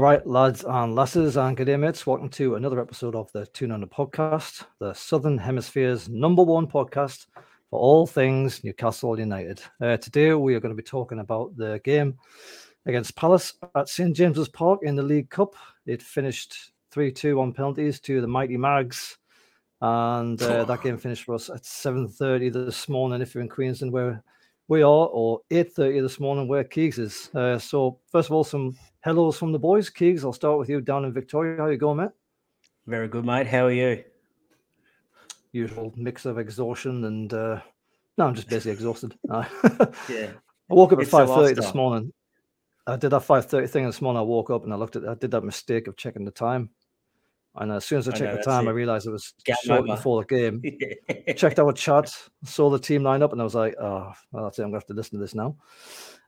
All right, lads and lasses and good day, mates. Welcome to another episode of the Toon Under podcast, the Southern Hemisphere's number one podcast for all things Newcastle United. Uh, today, we are going to be talking about the game against Palace at St James's Park in the League Cup. It finished 3 2 on penalties to the Mighty Mags. And uh, that game finished for us at 7.30 this morning if you're in Queensland, where we are, or 8.30 this morning where Keegs is. Uh, so, first of all, some hellos from the boys. Keegs, I'll start with you down in Victoria. How you going, mate? Very good, mate. How are you? Usual mix of exhaustion and... Uh, no, I'm just basically exhausted. yeah. I woke up at 5.30 this morning. I did that 5.30 thing this morning. I woke up and I looked at I did that mistake of checking the time. And as soon as I checked I know, the time, it. I realized it was short before the game. Checked our chat, saw the team line up, and I was like, oh, well, that's it. I'm going to have to listen to this now.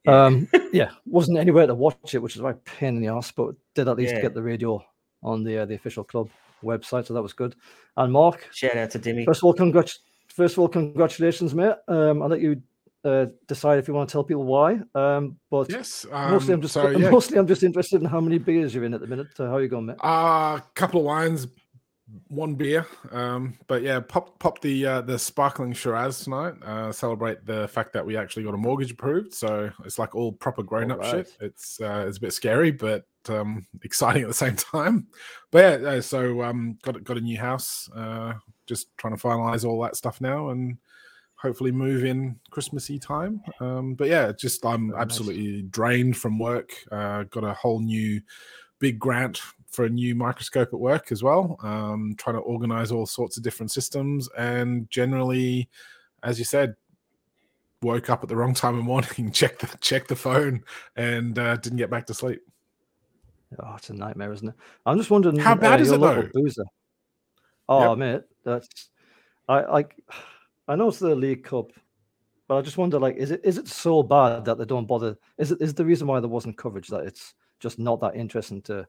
Yeah. Um, yeah, wasn't anywhere to watch it, which is a very pain in the ass, but did at least yeah. get the radio on the uh, the official club website, so that was good. And Mark, shout out to Dimmy. First of all, congrats. First of all, congratulations, mate. Um, I'll let you uh, decide if you want to tell people why. Um, but yes, um, mostly I'm just so, yeah. mostly I'm just interested in how many beers you're in at the minute. So how are you going, mate? A uh, couple of wines, one beer. Um, but yeah, pop pop the uh, the sparkling Shiraz tonight. Uh, celebrate the fact that we actually got a mortgage approved. So it's like all proper grown up right. shit. It's uh, it's a bit scary, but um, exciting at the same time. But yeah, so um, got got a new house. Uh, just trying to finalize all that stuff now and hopefully move in Christmassy time. Um, but yeah, just I'm absolutely drained from work. Uh, got a whole new big grant for a new microscope at work as well. Um, trying to organize all sorts of different systems and generally, as you said, woke up at the wrong time in the morning, checked the checked the phone, and uh, didn't get back to sleep. Oh, it's a nightmare, isn't it? I'm just wondering how bad uh, is it though? Boozer. Oh, yep. mate, that's I like. I know it's the League Cup, but I just wonder, like, is it is it so bad that they don't bother? Is it is the reason why there wasn't coverage that it's just not that interesting to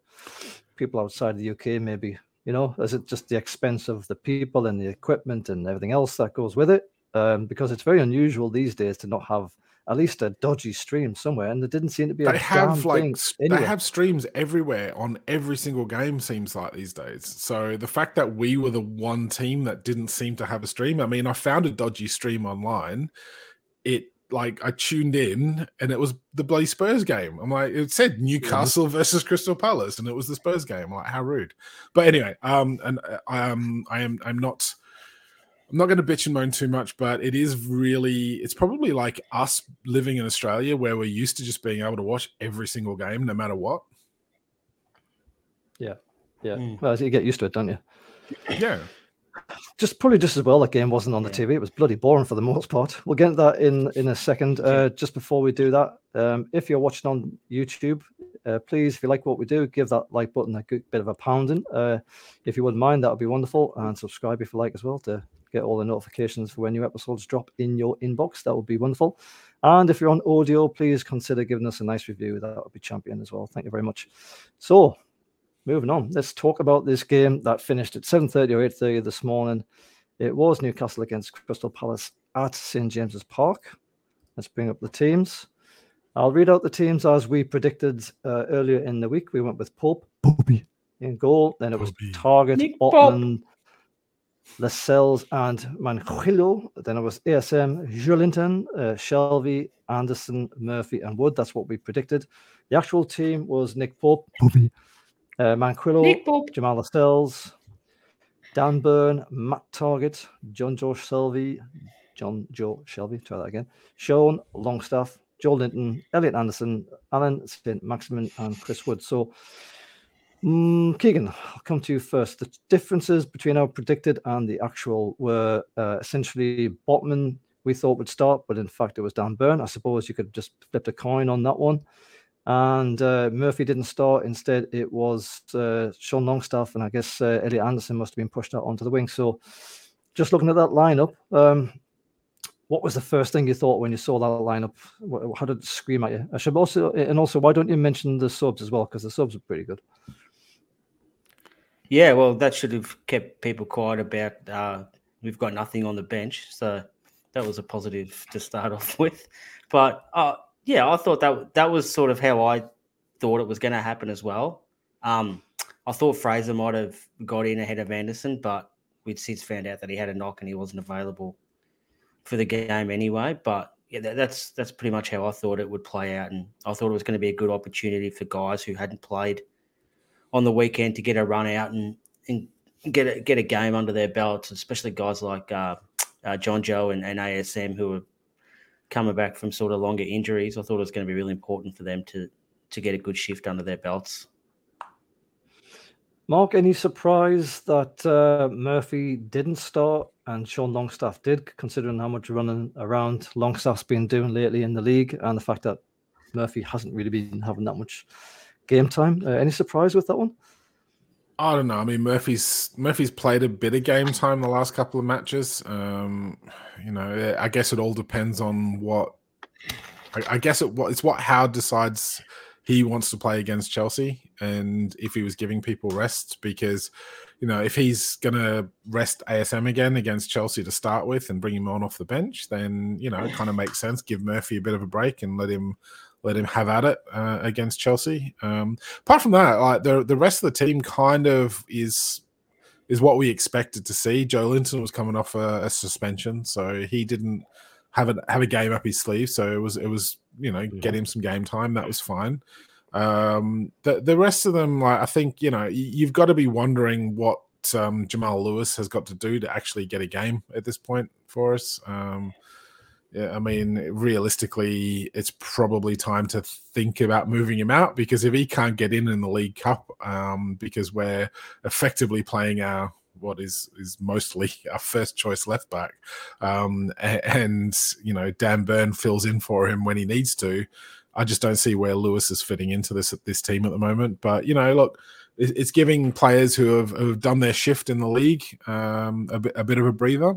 people outside the UK? Maybe you know, is it just the expense of the people and the equipment and everything else that goes with it? Um, because it's very unusual these days to not have at least a dodgy stream somewhere, and there didn't seem to be. They have like they have streams everywhere on every single game. Seems like these days. So the fact that we were the one team that didn't seem to have a stream. I mean, I found a dodgy stream online. It like I tuned in and it was the bloody Spurs game. I'm like, it said Newcastle versus Crystal Palace, and it was the Spurs game. I'm like, how rude. But anyway, um, and um, I am I'm not I'm not going to bitch and moan too much, but it is really, it's probably like us living in Australia where we're used to just being able to watch every single game, no matter what. Yeah. Yeah. Mm. Well, you get used to it, don't you? Yeah. Just probably just as well that game wasn't on the TV. It was bloody boring for the most part. We'll get into that in in a second. Uh, just before we do that, um, if you're watching on YouTube, uh, please, if you like what we do, give that like button a good bit of a pounding. Uh, if you wouldn't mind, that would be wonderful. And subscribe if you like as well to get all the notifications for when new episodes drop in your inbox. That would be wonderful. And if you're on audio, please consider giving us a nice review. That would be champion as well. Thank you very much. So, moving on, let's talk about this game that finished at 7:30 or 8:30 this morning. It was Newcastle against Crystal Palace at St James's Park. Let's bring up the teams. I'll read out the teams as we predicted uh, earlier in the week. We went with Pope, Popey in goal. Then it was Targett, Nick Botman, Lascelles and Manquillo. Then it was ASM, Joelinton, uh, Shelvey, Anderson, Murphy, and Wood. That's what we predicted. The actual team was Nick Pope, uh, Manquillo. Jamal Lascelles, Dan Burn, Matt Targett, John Joe Shelvey, Jonjo Shelvey, try that again, Sean Longstaff, Joelinton, Elliot Anderson, Alan St. Maximin, and Chris Wood. So Mm, Keegan, I'll come to you first. The differences between our predicted and the actual were uh, essentially Botman we thought would start, but in fact it was Dan Burn. I suppose you could just flip a coin on that one. And uh, Murphy didn't start. Instead, it was uh, Sean Longstaff, and I guess uh, Elliot Anderson must have been pushed out onto the wing. So, just looking at that lineup, um, what was the first thing you thought when you saw that lineup? How did it scream at you? I should also, and also, why don't you mention the subs as well? Because the subs are pretty good. Yeah, well, that should have kept people quiet about uh, we've got nothing on the bench. So that was a positive to start off with. But uh, yeah, I thought that that was sort of how I thought it was going to happen as well. Um, I thought Fraser might have got in ahead of Anderson, but we'd since found out that he had a knock and he wasn't available for the game anyway. But yeah, that, that's that's pretty much how I thought it would play out, and I thought it was going to be a good opportunity for guys who hadn't played on the weekend to get a run out and, and get a, get a game under their belts, especially guys like uh, uh, Jonjo and, and ASM who are coming back from sort of longer injuries. I thought it was going to be really important for them to to get a good shift under their belts. Mark, any surprise that uh, Murphy didn't start and Sean Longstaff did, considering how much running around Longstaff's been doing lately in the league and the fact that Murphy hasn't really been having that much game time? Uh, any surprise with that one? I don't know. I mean, Murphy's Murphy's played a bit of game time the last couple of matches. Um, you know, I guess it all depends on what. I, I guess it, it's what Howard decides he wants to play against Chelsea and if he was giving people rest because you know if he's to rest ASM again against Chelsea to start with and bring him on off the bench then you know it kind of makes sense give Murphy a bit of a break and let him let him have at it uh, against Chelsea um, apart from that like the the rest of the team kind of is is what we expected to see Joelinton was coming off a, a suspension so he didn't have a have a game up his sleeve so it was it was you know, yeah. get him some game time. That was fine. Um, the the rest of them, like I think, you know, you've got to be wondering what um, Jamal Lewis has got to do to actually get a game at this point for us. Um, I mean, realistically, it's probably time to think about moving him out because if he can't get in in the League Cup, um, because we're effectively playing our what is is mostly our first choice left back, um, and, you know Dan Burn fills in for him when he needs to. I just don't see where Lewis is fitting into this this team at the moment. But you know, look, it's giving players who have, who have done their shift in the league um, a, bit, a bit of a breather,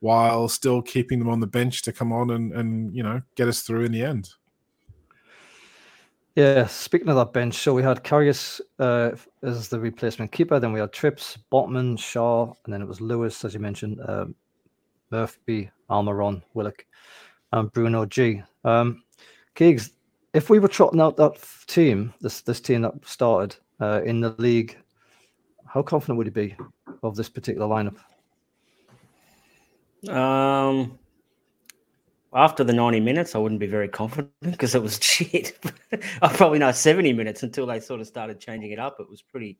while still keeping them on the bench to come on and and you know get us through in the end. Yeah, speaking of that bench, so we had Karius uh, as the replacement keeper. Then we had Trips, Botman, Shaw, and then it was Lewis, as you mentioned, uh, Murphy, Almiron, Willock, and Bruno G. Um, if we were trotting out that team, this this team that started uh, in the league, how confident would you be of this particular lineup? Um, after the 90 minutes, I wouldn't be very confident because it was shit. I probably know 70 minutes until they sort of started changing it up. It was pretty,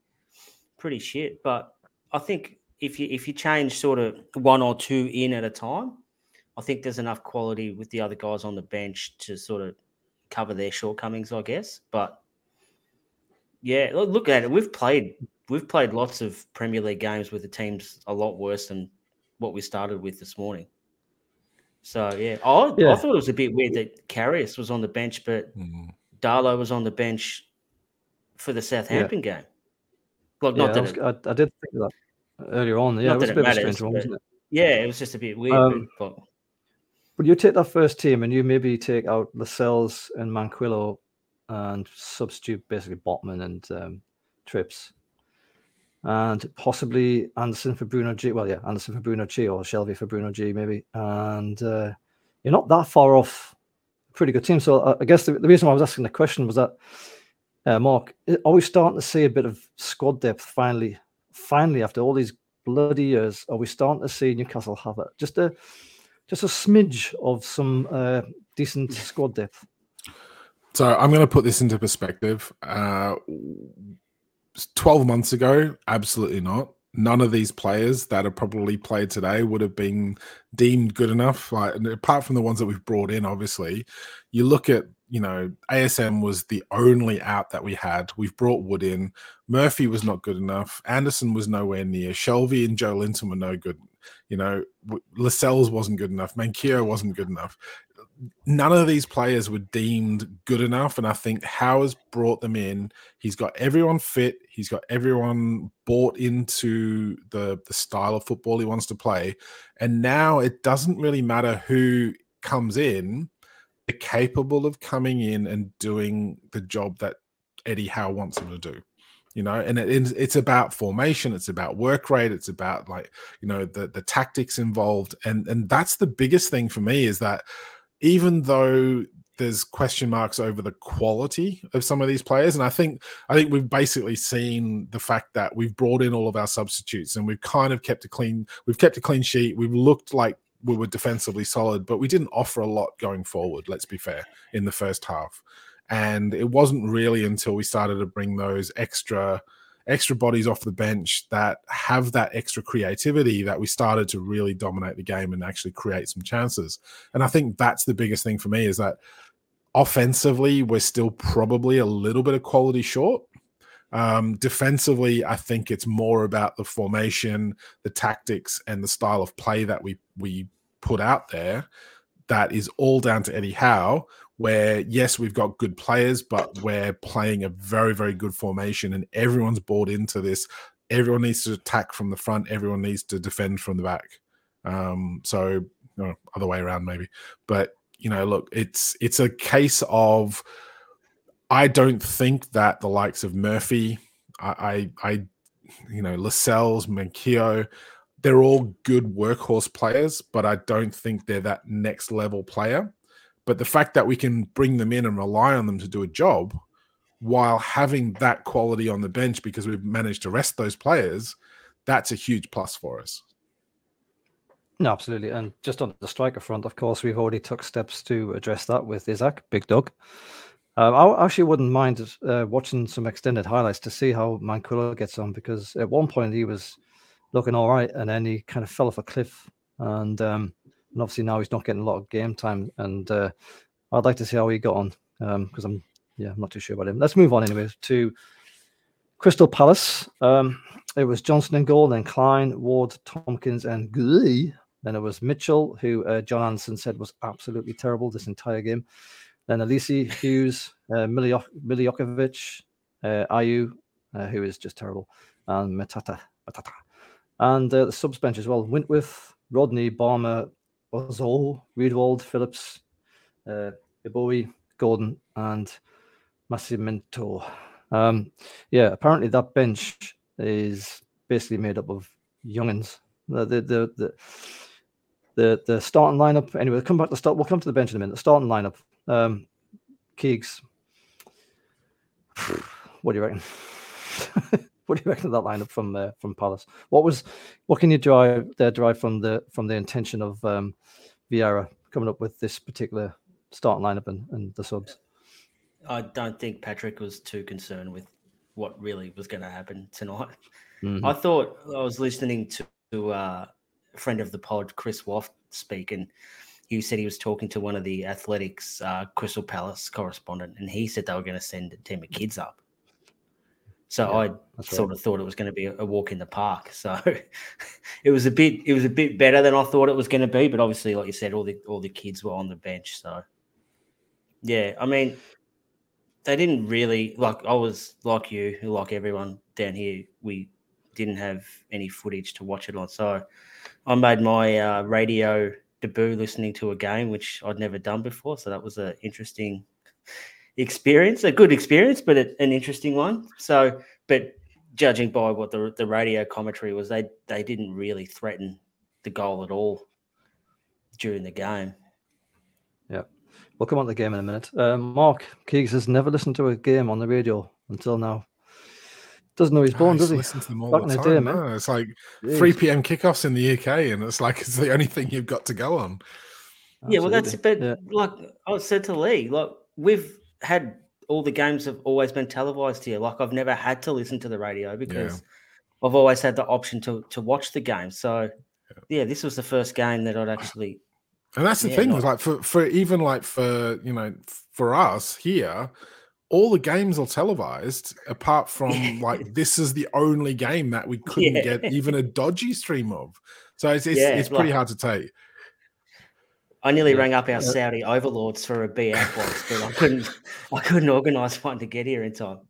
pretty shit. But I think if you if you change sort of one or two in at a time, I think there's enough quality with the other guys on the bench to sort of cover their shortcomings, I guess. But yeah, look at it. We've played we've played lots of Premier League games with the teams a lot worse than what we started with this morning. So yeah, I, yeah. I thought it was a bit weird that Karius was on the bench, but mm. Darlow was on the bench for the Southampton yeah. game. Well, not yeah, that it, I, I, did think of that earlier on. Yeah, it was a bit matters, strange one, wasn't it? Yeah, it was just a bit weird. Um, but, but you take that first team and you maybe take out Lascelles and Manquillo and substitute basically Botman and um, Trips and possibly Anderson for Bruno G. Well, yeah, Anderson for Bruno G or Shelvey for Bruno G, maybe. And uh, you're not that far off. Pretty good team. So uh, I guess the, the, reason why I was asking the question was that, uh, Mark, are we starting to see a bit of squad depth finally? Finally, after all these bloody years, are we starting to see Newcastle have it? Just a just a smidge of some uh, decent squad depth. So I'm going to put this into perspective. Uh, 12 months ago, absolutely not. None of these players that are probably played today would have been deemed good enough. Like apart from the ones that we've brought in, obviously, you look at you know ASM was the only out that we had. We've brought Wood in. Murphy was not good enough. Anderson was nowhere near. Shelvey and Joelinton were no good. You know, Lascelles wasn't good enough. Manquillo wasn't good enough none of these players were deemed good enough. And I think Howard's brought them in. He's got everyone fit. He's got everyone bought into the, the style of football he wants to play. And now it doesn't really matter who comes in, they're capable of coming in and doing the job that Eddie Howe wants them to do you know and it, it's about formation it's about work rate it's about like you know the the tactics involved and and that's the biggest thing for me is that even though there's question marks over the quality of some of these players, and I think I think we've basically seen the fact that we've brought in all of our substitutes and we've kind of kept a clean we've kept a clean sheet. We've looked like we were defensively solid, but we didn't offer a lot going forward. Let's be fair in the first half, and it wasn't really until we started to bring those extra extra bodies off the bench that have that extra creativity that we started to really dominate the game and actually create some chances. And I think that's the biggest thing for me is that offensively, we're still probably a little bit of quality short. Um, defensively, I think it's more about the formation, the tactics, and the style of play that we we put out there. That is all down to Eddie Howe. Where yes, we've got good players, but we're playing a very very good formation, and everyone's bought into this. Everyone needs to attack from the front. Everyone needs to defend from the back. Um, so, other way around maybe, but you know, look, it's it's a case of I don't think that the likes of Murphy, I, I, I you know, Lascelles, Manquillo, they're all good workhorse players, but I don't think they're that next level player. But the fact that we can bring them in and rely on them to do a job while having that quality on the bench because we've managed to rest those players, that's a huge plus for us. No, absolutely. And just on the striker front, of course, we've already took steps to address that with Isak, Big Dog. Um, I actually wouldn't mind uh, watching some extended highlights to see how Manquillo gets on because at one point he was looking all right and then he kind of fell off a cliff. And, um, and obviously now he's not getting a lot of game time. And uh, I'd like to see how he got on because um, I'm, yeah, I'm not too sure about him. Let's move on anyway to Crystal Palace. Um, it was Johnstone and goal, then Klein, Ward, Tomkins, and Guehi then it was Mitchell, who uh, John Anderson said was absolutely terrible this entire game. Then Olise, Hughes, uh, Milivojevic, uh, Ayew, uh, who is just terrible, and Mateta. Mateta. And uh, the subs bench as well Whitworth, Rodney, Balmer, Ozoh, Riedewald, Phillips, uh, Gordon, and Massimento. Um, yeah, apparently that bench is basically made up of youngins. The, the, the, the the the starting lineup. Anyway, we'll come back to start. We'll come to the bench in a minute. The starting lineup. Um, Keegs. What do you reckon? what do you reckon of that lineup from uh, from Palace? What was what can you drive there derive from the from the intention of um, Vieira coming up with this particular starting lineup and, and the subs? I don't think Patrick was too concerned with what really was going to happen tonight. Mm-hmm. I thought I was listening to uh, friend of the pod, Chris Waft, speak, and he said he was talking to one of the athletics uh, Crystal Palace correspondent, and he said they were going to send a team of kids up. So yeah, I sort right. of thought it was going to be a walk in the park. So it was a bit it was a bit better than I thought it was going to be. But obviously, like you said, all the all the kids were on the bench. So yeah, I mean, they didn't really like. I was like you, like everyone down here. We didn't have any footage to watch it on. So I made my uh, radio debut listening to a game, which I'd never done before. So that was an interesting experience, a good experience, but an interesting one. So, but judging by what the the radio commentary was, they they didn't really threaten the goal at all during the game. Yeah, we'll come on to the game in a minute. Uh, Mark Keegs has never listened to a game on the radio until now. Doesn't know he's born, does he? Listen to them all Back the time. Day. No, it's like Jeez. 3 p.m. kickoffs in the UK, and it's like it's the only thing you've got to go on. Absolutely. Yeah, well, that's but yeah. like I said to Lee, like we've had all the games have always been televised here. Like I've never had to listen to the radio because yeah. I've always had the option to to watch the game. So yeah, this was the first game that I'd actually. And that's the yeah, thing, not... was like for for even like for you know for us here, all the games are televised apart from like this is the only game that we couldn't yeah. get even a dodgy stream of so it's it's, yeah, it's pretty like, hard to take I nearly yeah. rang up our Saudi overlords for a BF box, but I couldn't. I couldn't organise one to get here in time.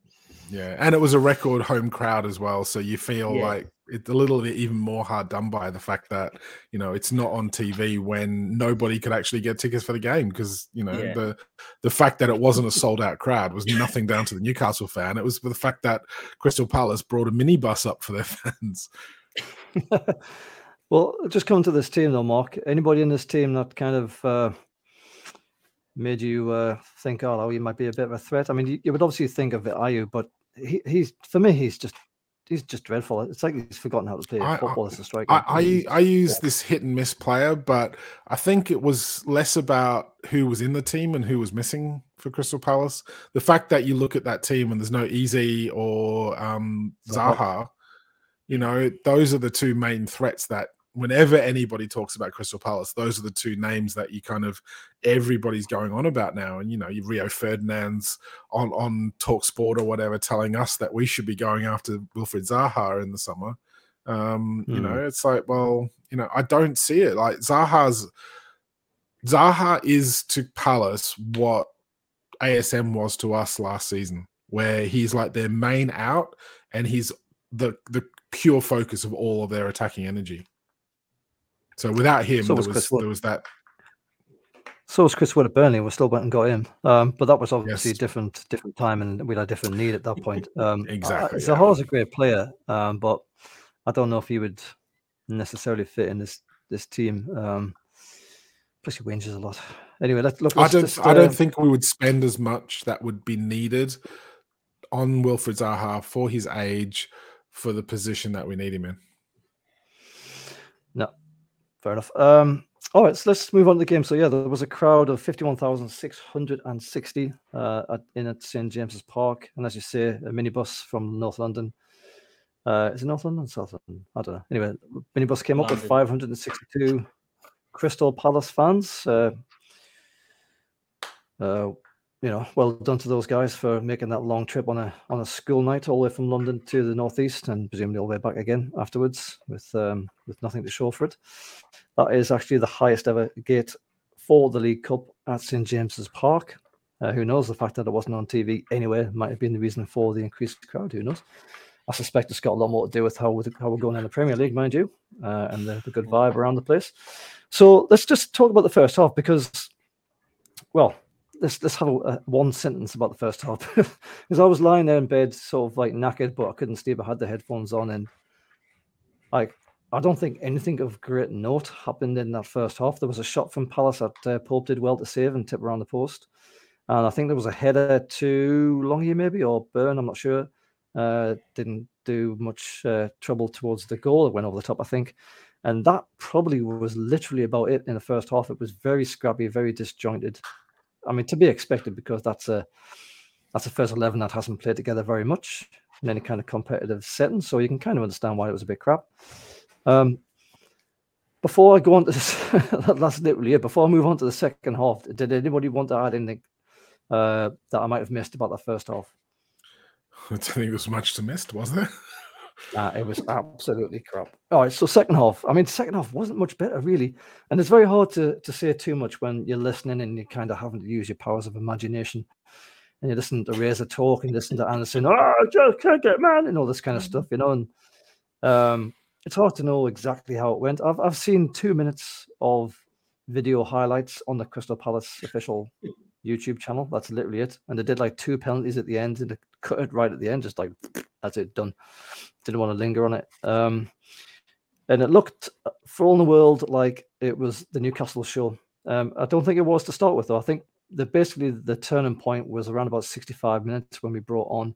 Yeah, and it was a record home crowd as well, so you feel yeah. like it's a little bit even more hard done by the fact that you know it's not on TV when nobody could actually get tickets for the game because you know yeah. the the fact that it wasn't a sold out crowd was nothing down to the Newcastle fan. It was the fact that Crystal Palace brought a minibus up for their fans. well, just coming to this team though, Mark. Anybody in this team that kind of uh, made you uh, think, oh, he might be a bit of a threat? I mean, you, you would obviously think of Ayew, but he, he's for me, he's just he's just dreadful. It's like he's forgotten how to play I- football as a striker. I, I I use this hit and miss player, but I think it was less about who was in the team and who was missing for Crystal Palace. The fact that you look at that team and there's no Eze or um. Zaha, you know, those are the two main threats that whenever anybody talks about Crystal Palace, those are the two names that you kind of everybody's going on about now. And you know, Rio Ferdinand's on on Talk Sport or whatever telling us that we should be going after Wilfried Zaha in the summer. Um, you Hmm. know, it's like, well, you know, I don't see it. Like Zaha's Zaha is to Palace what ASM was to us last season, where he's like their main out and he's the the pure focus of all of their attacking energy. So without him, So there was there was that So was Chris Wood at Burnley. We still went and got him, um, but that was obviously Yes. a different different time, and we had a different need at that point. Um, Exactly, Uh, yeah. Zaha's a great player, um, but I don't know if he would necessarily fit in this this team. Um, plus, he whinges a lot. Anyway, let's look. I don't just, I uh, don't think we would spend as much that would be needed on Wilfried Zaha for his age for the position that we need him in. Fair enough. Um, all right, so let's move on to the game. So yeah, there was a crowd of fifty-one thousand six hundred and sixty uh, at, in at St James's Park, and as you say, a minibus from North London. Uh, is it North London, South London? I don't know. Anyway, minibus came up with five hundred and sixty-two Crystal Palace fans. Uh, uh, you know, well done to those guys for making that long trip on a on a school night all the way from London to the northeast and presumably all the way back again afterwards with um, with nothing to show for it. That is actually the highest ever gate for the League Cup at St James's Park. Uh, who knows? The fact that it wasn't on TV anyway might have been the reason for the increased crowd. Who knows? I suspect it's got a lot more to do with how we're, how we're going in the Premier League, mind you, uh, and the, the good vibe around the place. So let's just talk about the first half because, well, let's let's have a, a one sentence about the first half because I was lying there in bed, sort of like knackered, but I couldn't sleep. I had the headphones on, and like I don't think anything of great note happened in that first half. There was a shot from Palace that uh, Pope did well to save and tip around the post, and I think there was a header to Longy maybe or Burn. I'm not sure. Uh, didn't do much uh, trouble towards the goal. It went over the top, I think. And that probably was literally about it in the first half. It was very scrappy, very disjointed. I mean, to be expected because that's a that's a first eleven that hasn't played together very much in any kind of competitive setting. So you can kind of understand why it was a bit crap. Um, before I go on to this, that's literally it. Before I move on to the second half, did anybody want to add anything uh, that I might have missed about the first half? I don't think there was much to miss, was there? Uh, it was absolutely crap. All right, so second half. I mean, second half wasn't much better, really. And it's very hard to, to say too much when you're listening and you're kind of having to use your powers of imagination. And you listen to Razor talk and listen to Anderson, oh, just can't get man, and all this kind of stuff, you know. And um, it's hard to know exactly how it went. I've, I've seen two minutes of video highlights on the Crystal Palace official YouTube channel. That's literally it. And they did like two penalties at the end and they cut it right at the end, just like that's it, done. Didn't want to linger on it. Um, and it looked, uh, for all the world, like it was the Newcastle show. Um, I don't think it was to start with, though. I think the basically the turning point was around about 65 minutes when we brought on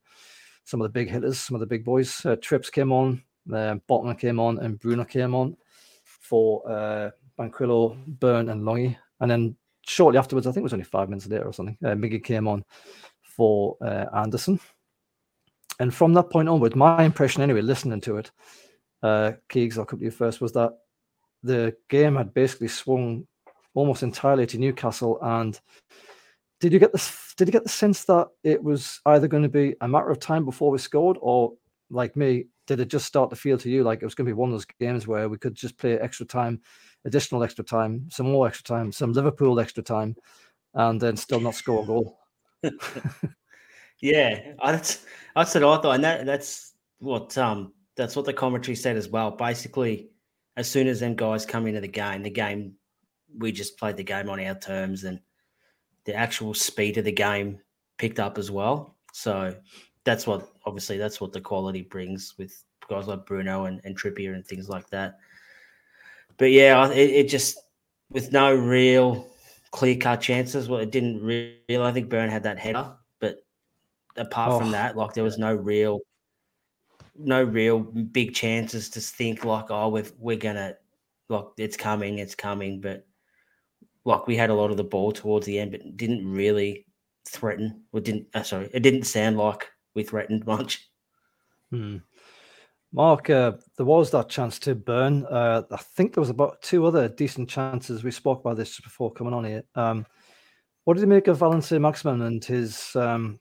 some of the big hitters, some of the big boys. Uh, Trips came on, um, Botman came on, and Bruno came on for uh, Manquillo, Burn, and Longy. And then shortly afterwards, I think it was only five minutes later or something, uh, Miggy came on for uh, Anderson. And from that point onward, my impression anyway, listening to it, uh, Keegs, I'll come to you first, was that the game had basically swung almost entirely to Newcastle. And did you get this? Did you get the sense that it was either going to be a matter of time before we scored, or like me, did it just start to feel to you like it was going to be one of those games where we could just play extra time, additional extra time, some more extra time, some Liverpool extra time, and then still not score a goal? Yeah, that's that's what I thought, and that that's what um that's what the commentary said as well. Basically, as soon as them guys come into the game, the game we just played the game on our terms, and the actual speed of the game picked up as well. So that's what obviously that's what the quality brings with guys like Bruno and, and Trippier and things like that. But yeah, it, it just with no real clear cut chances. Well, it didn't really. I think Burn had that header, apart oh. from that, like there was no real, no real big chances to think like, oh, we're we're gonna, like it's coming, it's coming. But like we had a lot of the ball towards the end, but didn't really threaten. Or didn't uh, sorry, it didn't sound like we threatened much. Hmm. Mark, uh, there was that chance to burn. Uh, I think there was about two other decent chances. We spoke about this before coming on here. Um, what did you make of Valentine Saint-Maximin and his, um,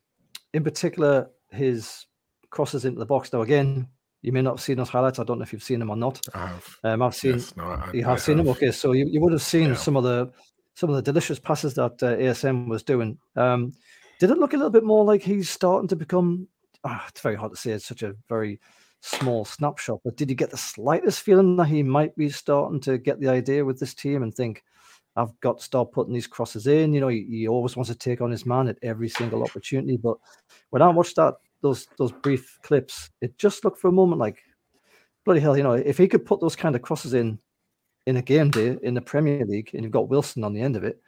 in particular, his crosses into the box? Now, again, you may not have seen those highlights. I don't know if you've seen them or not. I have. Um, I've seen. Yes, no, I, you have I seen have. them. Okay, so you, you would have seen Yeah. some of the some of the delicious passes that uh, ASM was doing. Um, did it look a little bit more like he's starting to become? Ah, it's very hard to say. It's such a very small snapshot. But did you get the slightest feeling that he might be starting to get the idea with this team and think, I've got to start putting these crosses in? You know, he, he always wants to take on his man at every single opportunity. But when I watched that those those brief clips, it just looked for a moment like bloody hell. You know, if he could put those kind of crosses in in a game day in the Premier League, and you've got Wilson on the end of it,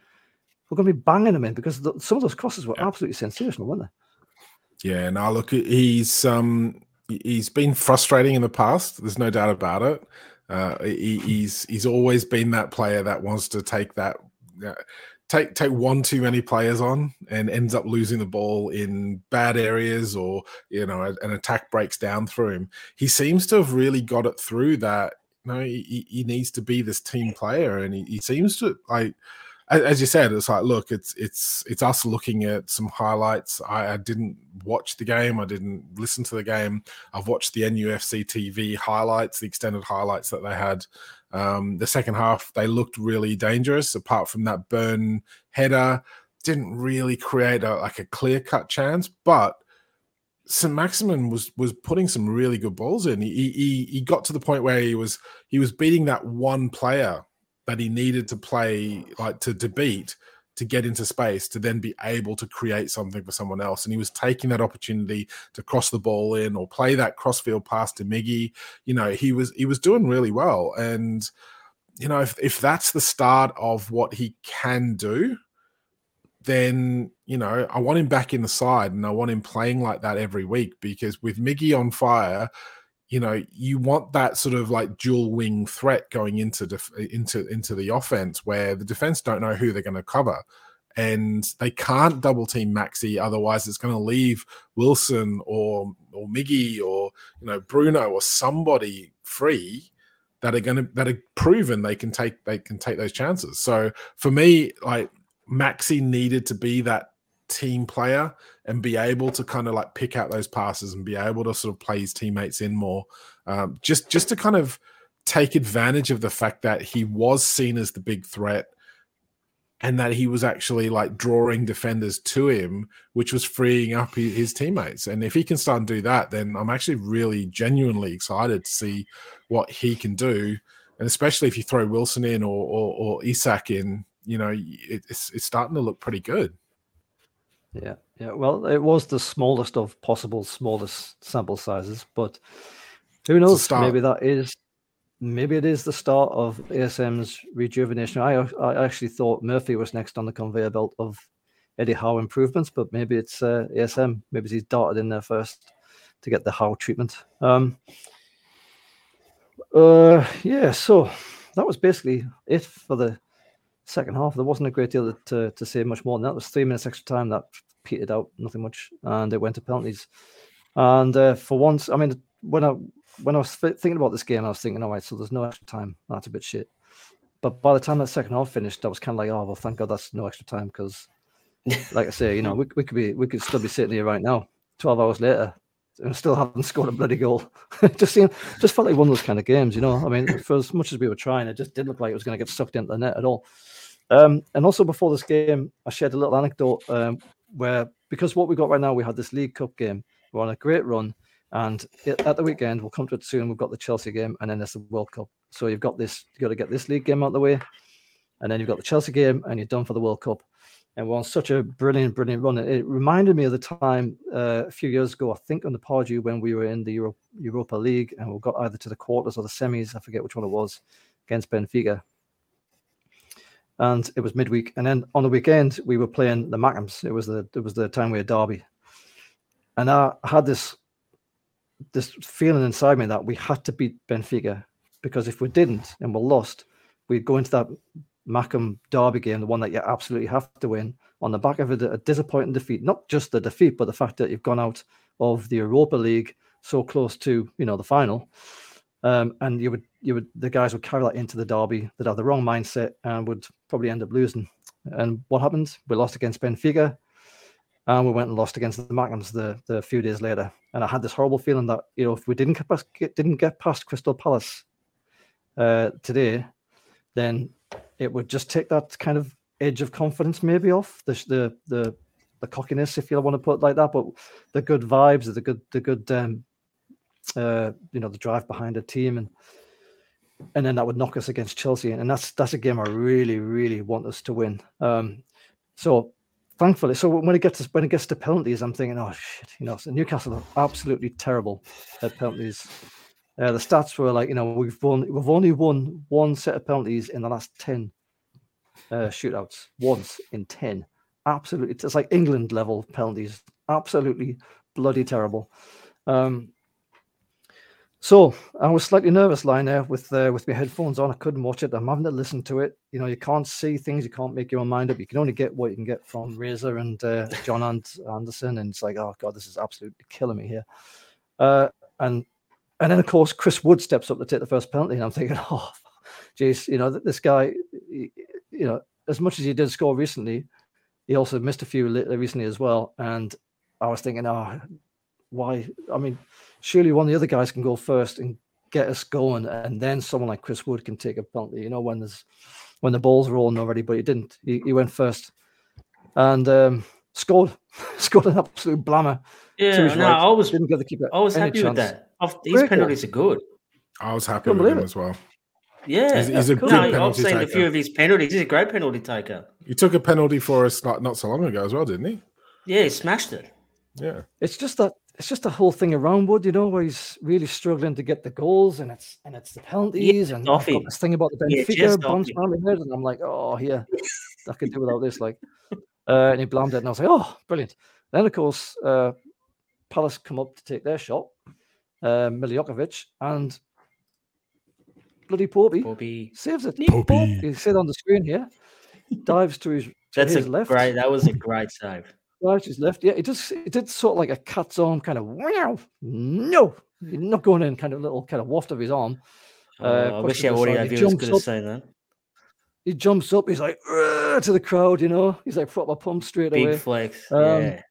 we're going to be banging them in because the, some of those crosses were Yeah. absolutely sensational, weren't they? Yeah, now look, he's um he's been frustrating in the past. There's no doubt about it. Uh, he, he's he's always been that player that wants to take that uh, take take one too many players on and ends up losing the ball in bad areas or you know an attack breaks down through him. He seems to have really got it through that. You know, he, he- needs to be this team player, and he, he seems to like as you said, it's like, look, it's it's it's us looking at some highlights. I, I didn't watch the game. I didn't listen to the game. I've watched the NUFC TV highlights, the extended highlights that they had. Um, the second half, they looked really dangerous. Apart from that burn header, didn't really create a, like a clear cut chance, but. St. Maximin was was putting some really good balls in. He, he he got to the point where he was he was beating that one player that he needed to play like to, to beat to get into space to then be able to create something for someone else. And he was taking that opportunity to cross the ball in or play that crossfield pass to Miggy. You know he was he was doing really well. And you know if, if that's the start of what he can do then you know I want him back in the side and I want him playing like that every week because with Miggy on fire you know you want that sort of like dual wing threat going into def- into into the offense where the defense don't know who they're going to cover and they can't double team Maxi otherwise it's going to leave Wilson or or Miggy or you know Bruno or somebody free that are going to that are proven they can take they can take those chances. So for me like Maxi needed to be that team player and be able to kind of like pick out those passes and be able to sort of play his teammates in more um, just just to kind of take advantage of the fact that he was seen as the big threat and that he was actually like drawing defenders to him which was freeing up his, teammates. And if he can start and do that then i'm actually really genuinely excited to see what he can do. And especially if you throw wilson in or or, or isak in you know it, it's, it's starting to look pretty good Yeah, yeah. Well, it was the smallest of possible smallest sample sizes, but who knows? Maybe that is, maybe it is the start of ASM's rejuvenation. I I actually thought Murphy was next on the conveyor belt of Eddie Howe improvements, but maybe it's uh, ASM. Maybe he's darted in there first to get the Howe treatment. Um. Uh. Yeah. So that was basically it for the second half. There wasn't a great deal to, to say much more than that. Was three minutes extra time that petered out, nothing much, and it went to penalties. And uh, for once, I mean, when I when I was thinking about this game, I was thinking, all right, so there's no extra time. That's a bit shit. But by the time that second half finished, I was kind of like, oh well, thank God that's no extra time because, like I say, you know, we, we could be we could still be sitting here right now, twelve hours later, and still haven't scored a bloody goal. Just seemed just felt like one of those kind of games, you know. I mean, for as much as we were trying, it just didn't look like it was going to get sucked into the net at all. Um, and also before this game, I shared a little anecdote um, where because what we got right now, we had this League Cup game. We're on a great run, and at the weekend we'll come to it soon. We've got the Chelsea game, and then there's the World Cup. So you've got this. you've got to get this league game out of the way, and then you've got the Chelsea game, and you're done for the World Cup. And we're on such a brilliant, brilliant run. It, it reminded me of the time uh, a few years ago, I think, on the Pardew when we were in the Euro- Europa League, and we got either to the quarters or the semis. I forget which one it was against Benfica and it was midweek. And then on the weekend we were playing the Mackems. It was the it was the Tyne-Wear derby, and I had this this feeling inside me that we had to beat Benfica because if we didn't and we lost, we'd go into that Mackem derby game, the one that you absolutely have to win, on the back of a, a disappointing defeat. Not just the defeat, but the fact that you've gone out of the Europa League so close to you know the final. Um, and you would you would the guys would carry that into the derby that have the wrong mindset and would probably end up losing. And what happened? We lost against Benfica, and we went and lost against the Mackems the the few days later. And I had this horrible feeling that you know if we didn't get past, didn't get past Crystal Palace uh, today, then it would just take that kind of edge of confidence maybe off the the the, the cockiness, if you want to put it like that. But the good vibes, the good the good um, uh, you know the drive behind a team and and then that would knock us against Chelsea, and that's that's a game I really really want us to win. Um, so thankfully, so when it gets to, when it gets to penalties, I'm thinking, oh shit, you know, so Newcastle are absolutely terrible at penalties. Uh, the stats were like, you know, we've won, we've only won one set of penalties in the last ten uh, shootouts, once in ten. Absolutely, it's like England level penalties. Absolutely bloody terrible. Um, so I was slightly nervous lying there with uh, with my headphones on. I couldn't watch it. I'm having to listen to it. You know, you can't see things. You can't make your own mind up. You can only get what you can get from Razor and uh, John Anderson. And it's like, oh god, this is absolutely killing me here. Uh, and and then of course Chris Wood steps up to take the first penalty, and I'm thinking, oh, jeez, you know, this guy, you know, as much as he did score recently, he also missed a few recently as well. And I was thinking, oh, why? I mean surely one of the other guys can go first and get us going, and then someone like Chris Wood can take a penalty. You know, when there's when the ball's rolling already, but he didn't. He, he went first and um, scored, scored an absolute blammer. Yeah, no, right. I was didn't get the keeper. I was happy chance. with that. These Great penalties goal. are good. I was happy with him it. as well. Yeah, he's, he's a cool. good no, I've seen a few of his penalties. He's a great penalty taker. He took a penalty for us not, not so long ago as well, didn't he? Yeah, he smashed it. Yeah, it's just that it's just a whole thing around Wood, you know, where he's really struggling to get the goals and it's and it's the penalties yeah, and I've got this thing about the Benfica yeah, bounce around my head and I'm like, oh yeah, I can do without this. Like uh, and he blamed it and I was like, oh brilliant. Then of course uh, Palace come up to take their shot, uh, Milivojevic, and bloody Popey, Popey. saves it. Popey. You see it on the screen here. Dives to his, to That's his a left. great that was a great save. Right, his left. Yeah, it just it did sort of like a cat's arm kind of wow. No, not going in, kind of little kind of waft of his arm. Uh, oh, I wish our audio viewers could have seen that. He jumps up, he's like to the crowd, you know. He's like proper pumped straight Big away. Big flex. Um, yeah.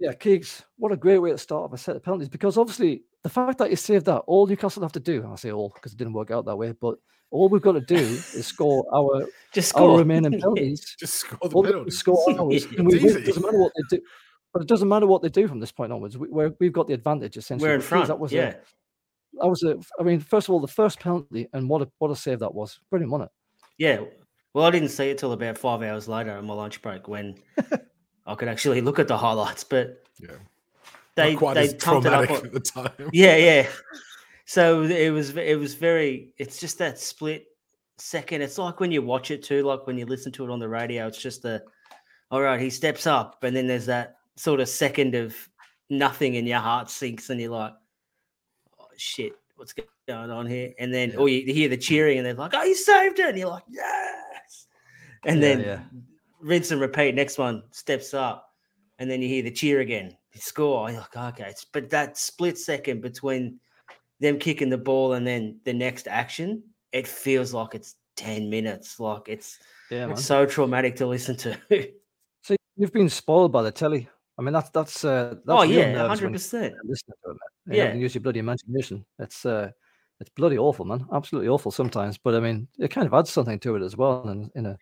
Yeah, Keegs, what a great way to start off a set of penalties because obviously the fact that you saved that, all Newcastle have to do, I say all because it didn't work out that way, but all we've got to do is score our just score. our remaining penalties. just score the penalties. Score ours, and we win. It doesn't matter what they do. But it doesn't matter what they do from this point onwards. We, we have got the advantage essentially. We're in front. That was yeah. A, that was a. I mean, first of all, the first penalty and what a what a save that was. Brilliant, wasn't it? Yeah. Well, I didn't see it till about five hours later on my lunch break when I could actually look at the highlights. But yeah, they they pumped it up on, at the time. Yeah, yeah. So it was it was very. It's just that split second. It's like when you watch it too, like when you listen to it on the radio. It's just the all right, he steps up, and then there's that sort of second of nothing and your heart sinks and you're like, oh shit, what's going on here? And then, yeah. or you hear the cheering and they're like, oh, you saved it. And you're like, yes. And yeah, then yeah. rinse and repeat. Next one steps up. And then you hear the cheer again. You score. You're like, okay. But that split second between them kicking the ball and then the next action, it feels like it's 10 minutes. Like it's, yeah, it's so traumatic to listen to. so you've been spoiled by the telly. I mean, that's that's uh, that's oh yeah, hundred percent. Listening to it, man. yeah, use your bloody imagination. It's uh, it's bloody awful, man. Absolutely awful sometimes. But I mean, it kind of adds something to it as well, in in a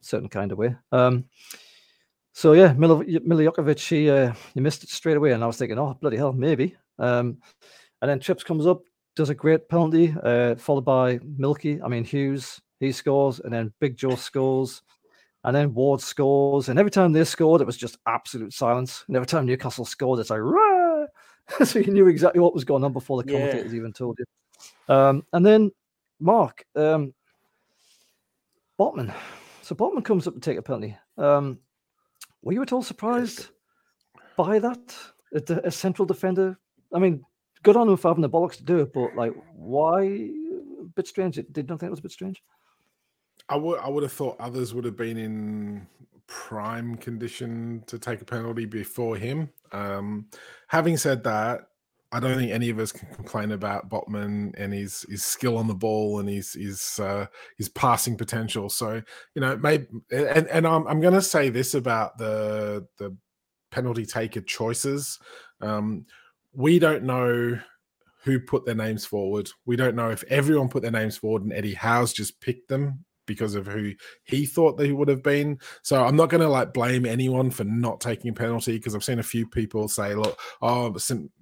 certain kind of way. Um, so yeah, Mil- Milivojevic, he uh, he missed it straight away, and I was thinking, oh bloody hell, maybe. Um, and then Trips comes up, does a great penalty, uh, followed by Milky. I mean Hughes, he scores, and then Big Joe scores. And then Ward scores, and every time they scored, it was just absolute silence. And every time Newcastle scored, it's like, Rah! so you knew exactly what was going on before the commentators yeah. even told you. Um, and then Mark um, Botman so Botman comes up to take a penalty. Um, were you at all surprised by that? A, a central defender. I mean, good on him for having the bollocks to do it, but like, why? A bit strange. Did not think it was a bit strange. I would I would have thought others would have been in prime condition to take a penalty before him. Um, having said that, I don't think any of us can complain about Botman and his his skill on the ball and his his uh, his passing potential. So you know, maybe and and I'm I'm going to say this about the the penalty taker choices. Um, we don't know who put their names forward. We don't know if everyone put their names forward and Eddie Howe's just picked them because of who he thought they would have been. So I'm not going to like blame anyone for not taking a penalty because I've seen a few people say, look, oh,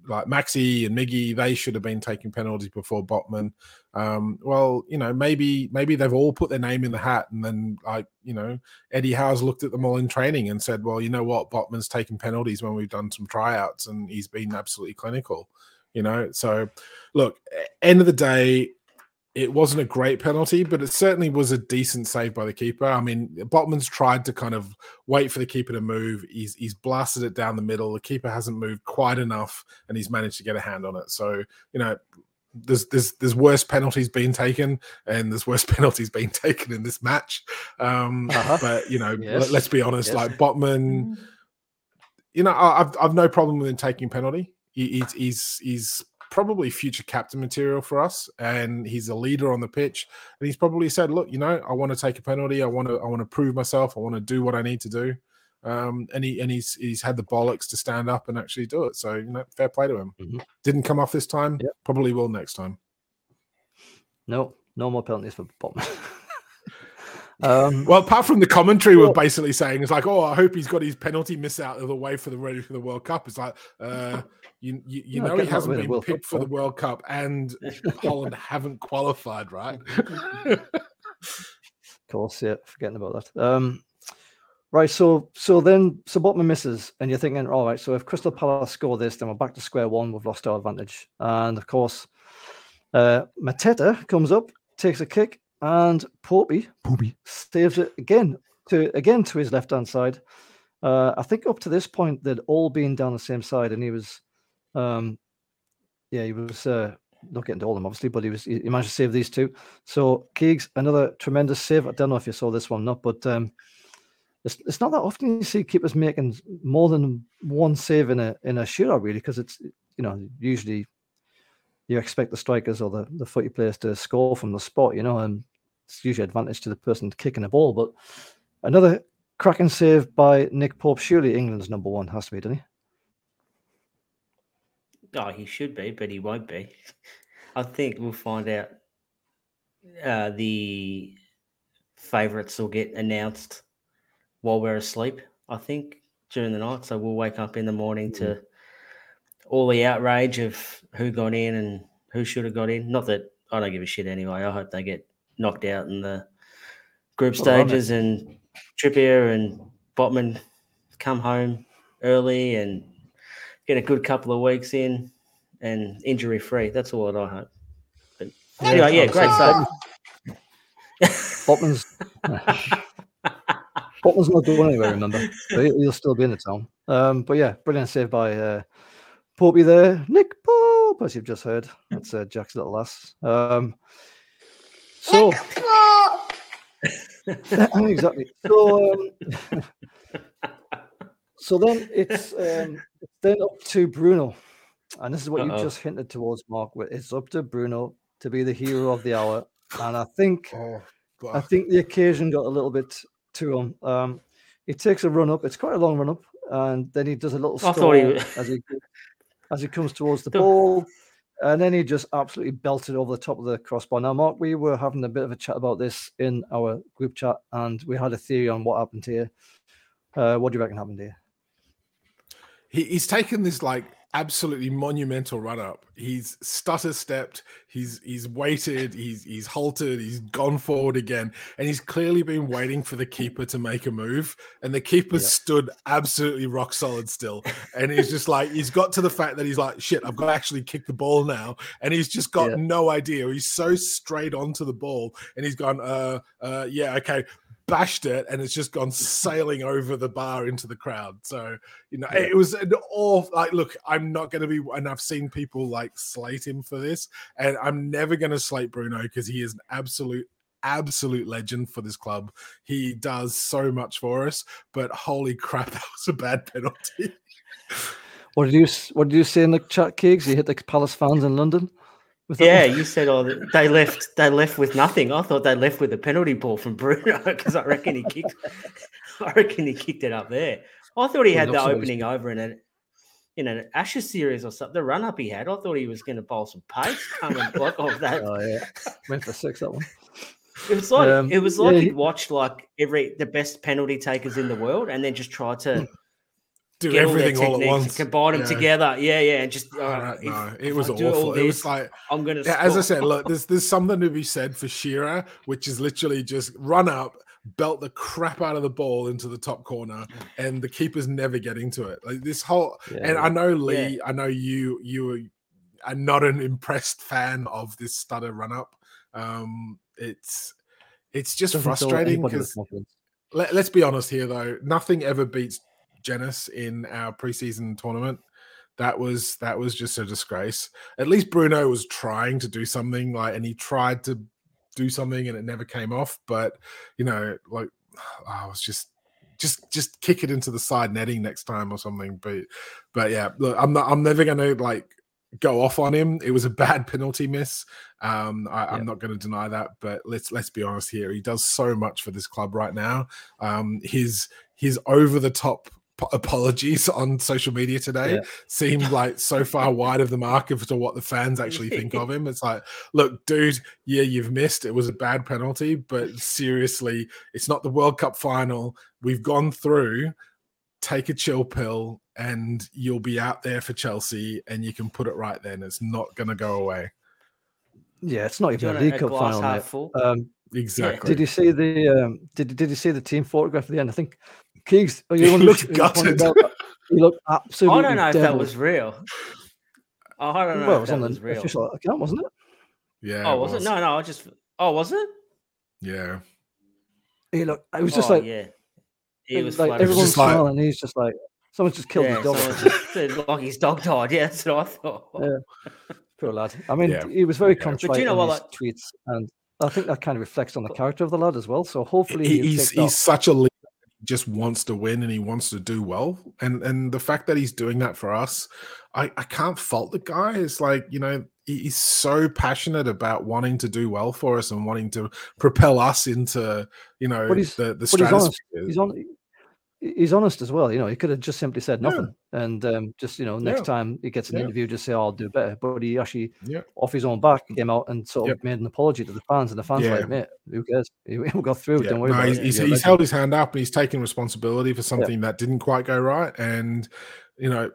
like Maxi and Miggy, they should have been taking penalties before Botman. Um, well, you know, maybe maybe they've all put their name in the hat, and then like you know, Eddie Howe's looked at them all in training and said, well, you know what, Botman's taken penalties when we've done some tryouts, and he's been absolutely clinical. You know, so look, end of the day, it wasn't a great penalty, but it certainly was a decent save by the keeper. I mean, Botman's tried to kind of wait for the keeper to move. He's he's blasted it down the middle. The keeper hasn't moved quite enough, and he's managed to get a hand on it. So you know, there's there's there's worse penalties being taken, and there's worse penalties being taken in this match. Um, uh-huh. But you know, yes. let, us be honest. Yes. Like Botman, you know, I've I've no problem with him taking penalty. He, he's he's he's probably future captain material for us, and he's a leader on the pitch. And he's probably said, "Look, you know, I want to take a penalty. I want to, I want to prove myself. I want to do what I need to do." Um, and he and he's he's had the bollocks to stand up and actually do it. So you know, fair play to him. Mm-hmm. Didn't come off this time. Yep. Probably will next time. No, no more penalties for Botman. Um, well, apart from the commentary, we're basically saying it's like, oh, I hope he's got his penalty miss out of the way for the ready for the World Cup. It's like, uh, you you, you no, know, he hasn't been picked Cup, for the World Cup, and Holland haven't qualified, right? of course, yeah, forgetting about that. Um, right, so so then so Botman misses, and you're thinking, all right, so if Crystal Palace score this, then we're back to square one. We've lost our advantage, and of course, uh, Mateta comes up, takes a kick, and Popey, Popey saves it again to again to his left hand side. Uh, I think up to this point they'd all been down the same side, and he was um, yeah, he was uh, not getting to all of them obviously, but he was he managed to save these two. So Keegs, another tremendous save. I don't know if you saw this one or not, but um, it's it's not that often you see keepers making more than one save in a in a shootout really, because it's you know usually you expect the strikers or the the footy players to score from the spot, you know, and it's usually advantage to the person kicking the ball. But another cracking save by Nick Pope. Surely England's number one has to be, doesn't he? Oh, he should be, but he won't be. I think we'll find out. Uh, the favourites will get announced while we're asleep. I think during the night, so we'll wake up in the morning to mm. all the outrage of who got in and who should have got in. Not that I don't give a shit anyway. I hope they get knocked out in the group stages and Trippier and Botman come home early and get a good couple of weeks in and injury free. That's all that I hope. But yeah, anyway, yeah, great stuff. Botman's Botman's not going anywhere, remember? So he'll still be in the town. Um, but yeah, brilliant save by uh, Popey there. Nick Pope, as you've just heard. That's uh, Jack's little lass. Um, so, exactly. So, um, so then it's um, then up to Bruno, and this is what Uh-oh. you just hinted towards, Mark. It's up to Bruno to be the hero of the hour, and I think oh, I think the occasion got a little bit to him. Um, he takes a run up. It's quite a long run up, and then he does a little stall he... as he as he comes towards the ball. And then he just absolutely belted over the top of the crossbar. Now, Mark, we were having a bit of a chat about this in our group chat, and we had a theory on what happened here. Uh, what do you reckon happened here? He, he's taken this like absolutely monumental run up. He's stutter stepped, he's he's waited, he's he's halted, he's gone forward again, and he's clearly been waiting for the keeper to make a move. And the keeper stood absolutely rock solid still. And he's just like he's got to the fact that he's like, shit, I've got to actually kick the ball now. And he's just got no idea. He's so straight onto the ball, and he's gone, uh uh yeah, okay bashed it, and it's just gone sailing over the bar into the crowd. So you know, Yeah. it was an awful. Like, look, I'm not going to be, and I've seen people like slate him for this, and I'm never going to slate Bruno because he is an absolute. Absolute legend for this club. He does so much for us, but holy crap, that was a bad penalty. What did you What did you say in the chat, Keegs? You hit the Palace fans in London. Yeah, you said oh they left they left with nothing. I thought they left with a penalty ball from Bruno because I reckon he kicked I reckon he kicked it up there. I thought he had the looks like he's- opening over in an in an Ashes series or something. The run up he had, I thought he was going to bowl some pace, come and block off that. Oh yeah, went for six that one. It was like Um, it was like he- he'd watched like every the best penalty takers in the world and then just tried to Do get everything all, at once. combine them Yeah. together. Yeah, yeah, and just Uh, right, if- no, it was I do all awful. It was like I'm going to. Yeah, as I said, look, there's there's something to be said for Shearer, which is literally just run up, belt the crap out of the ball into the top corner, and the keeper's never getting to it. Like this whole, Yeah, and I know Lee, Yeah. I know you, you are not an impressed fan of this stutter run up. Um, it's it's just Doesn't frustrating because let, let's be honest here though nothing ever beats Genis in our preseason tournament. That was that was just a disgrace. At least bruno was trying to do something like and he tried to do something and it never came off but you know like i was just just just kick it into the side netting next time or something but but yeah look i'm not i'm never gonna like go off on him. It was a bad penalty miss. Um I, i'm Yeah. not going to deny that but let's let's be honest here. He does so much for this club right now. Um his his over the top apologies on social media today Yeah. seemed like so far wide of the mark of to what the fans actually think of him it's like look dude yeah you've missed it was a bad penalty but seriously it's not the world cup final we've gone through take a chill pill and you'll be out there for chelsea and you can put it right then it's not going to go away Yeah, it's not even a want League a Cup final. half mate. full? Um, exactly did you see the um, did did you see the team photograph at the end? I think Keegs. Oh, He you looked gutted. He looked absolutely. I don't know if that was real. Oh, I don't know Well, it was that on was the real. official account, wasn't it? yeah Oh, was it? No, no, I just. Oh, was it? yeah He looked. It was just oh, like yeah. He was like flat. everyone's just like- smiling. he's just like someone's just killed yeah, his dog. someone just like his dog died. Yeah, that's what I thought. Yeah. Poor lad. I mean, Yeah. he was very Yeah. contrite But you know in what, his like- tweets, and I think that kind of reflects on the character of the lad as well. So hopefully He- he'll he's take he's such a leader. He just wants to win and he wants to do well and and the fact that he's doing that for us i i can't fault the guy it's like you know he's so passionate about wanting to do well for us and wanting to propel us into you know the the but he's stratosphere. he's on. He's honest as well. You know, he could have just simply said Yeah. nothing, and um, just you know, next Yeah. time he gets an Yeah. interview, just say, oh, "I'll do better." But he actually, Yeah. off his own back, came out and sort of made an apology to the fans, and the fans were Yeah. like, "Mate, who cares? We we got through. Yeah, Don't worry no, about he's, it." he's, he's held his hand up and he's taken responsibility for something that didn't quite go right. And, you know,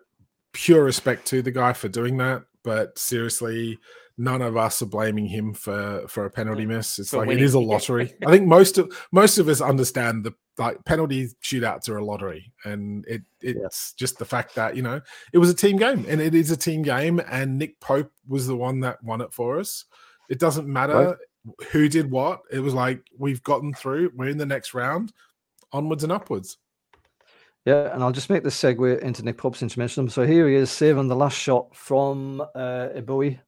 pure respect to the guy for doing that. But seriously, none of us are blaming him for for a penalty miss. It's For like winning. it is a lottery. I think most of most of us understand the like penalty shootouts are a lottery, and it it's just the fact that you know it was a team game, and it is a team game, and Nick Pope was the one that won it for us. It doesn't matter Right. who did what. It was like we've gotten through. We're in the next round, onwards and upwards. Yeah, and I'll just make this segue into Nick Pope since you mentioned him. So here he is saving the last shot from uh, Ebiowei.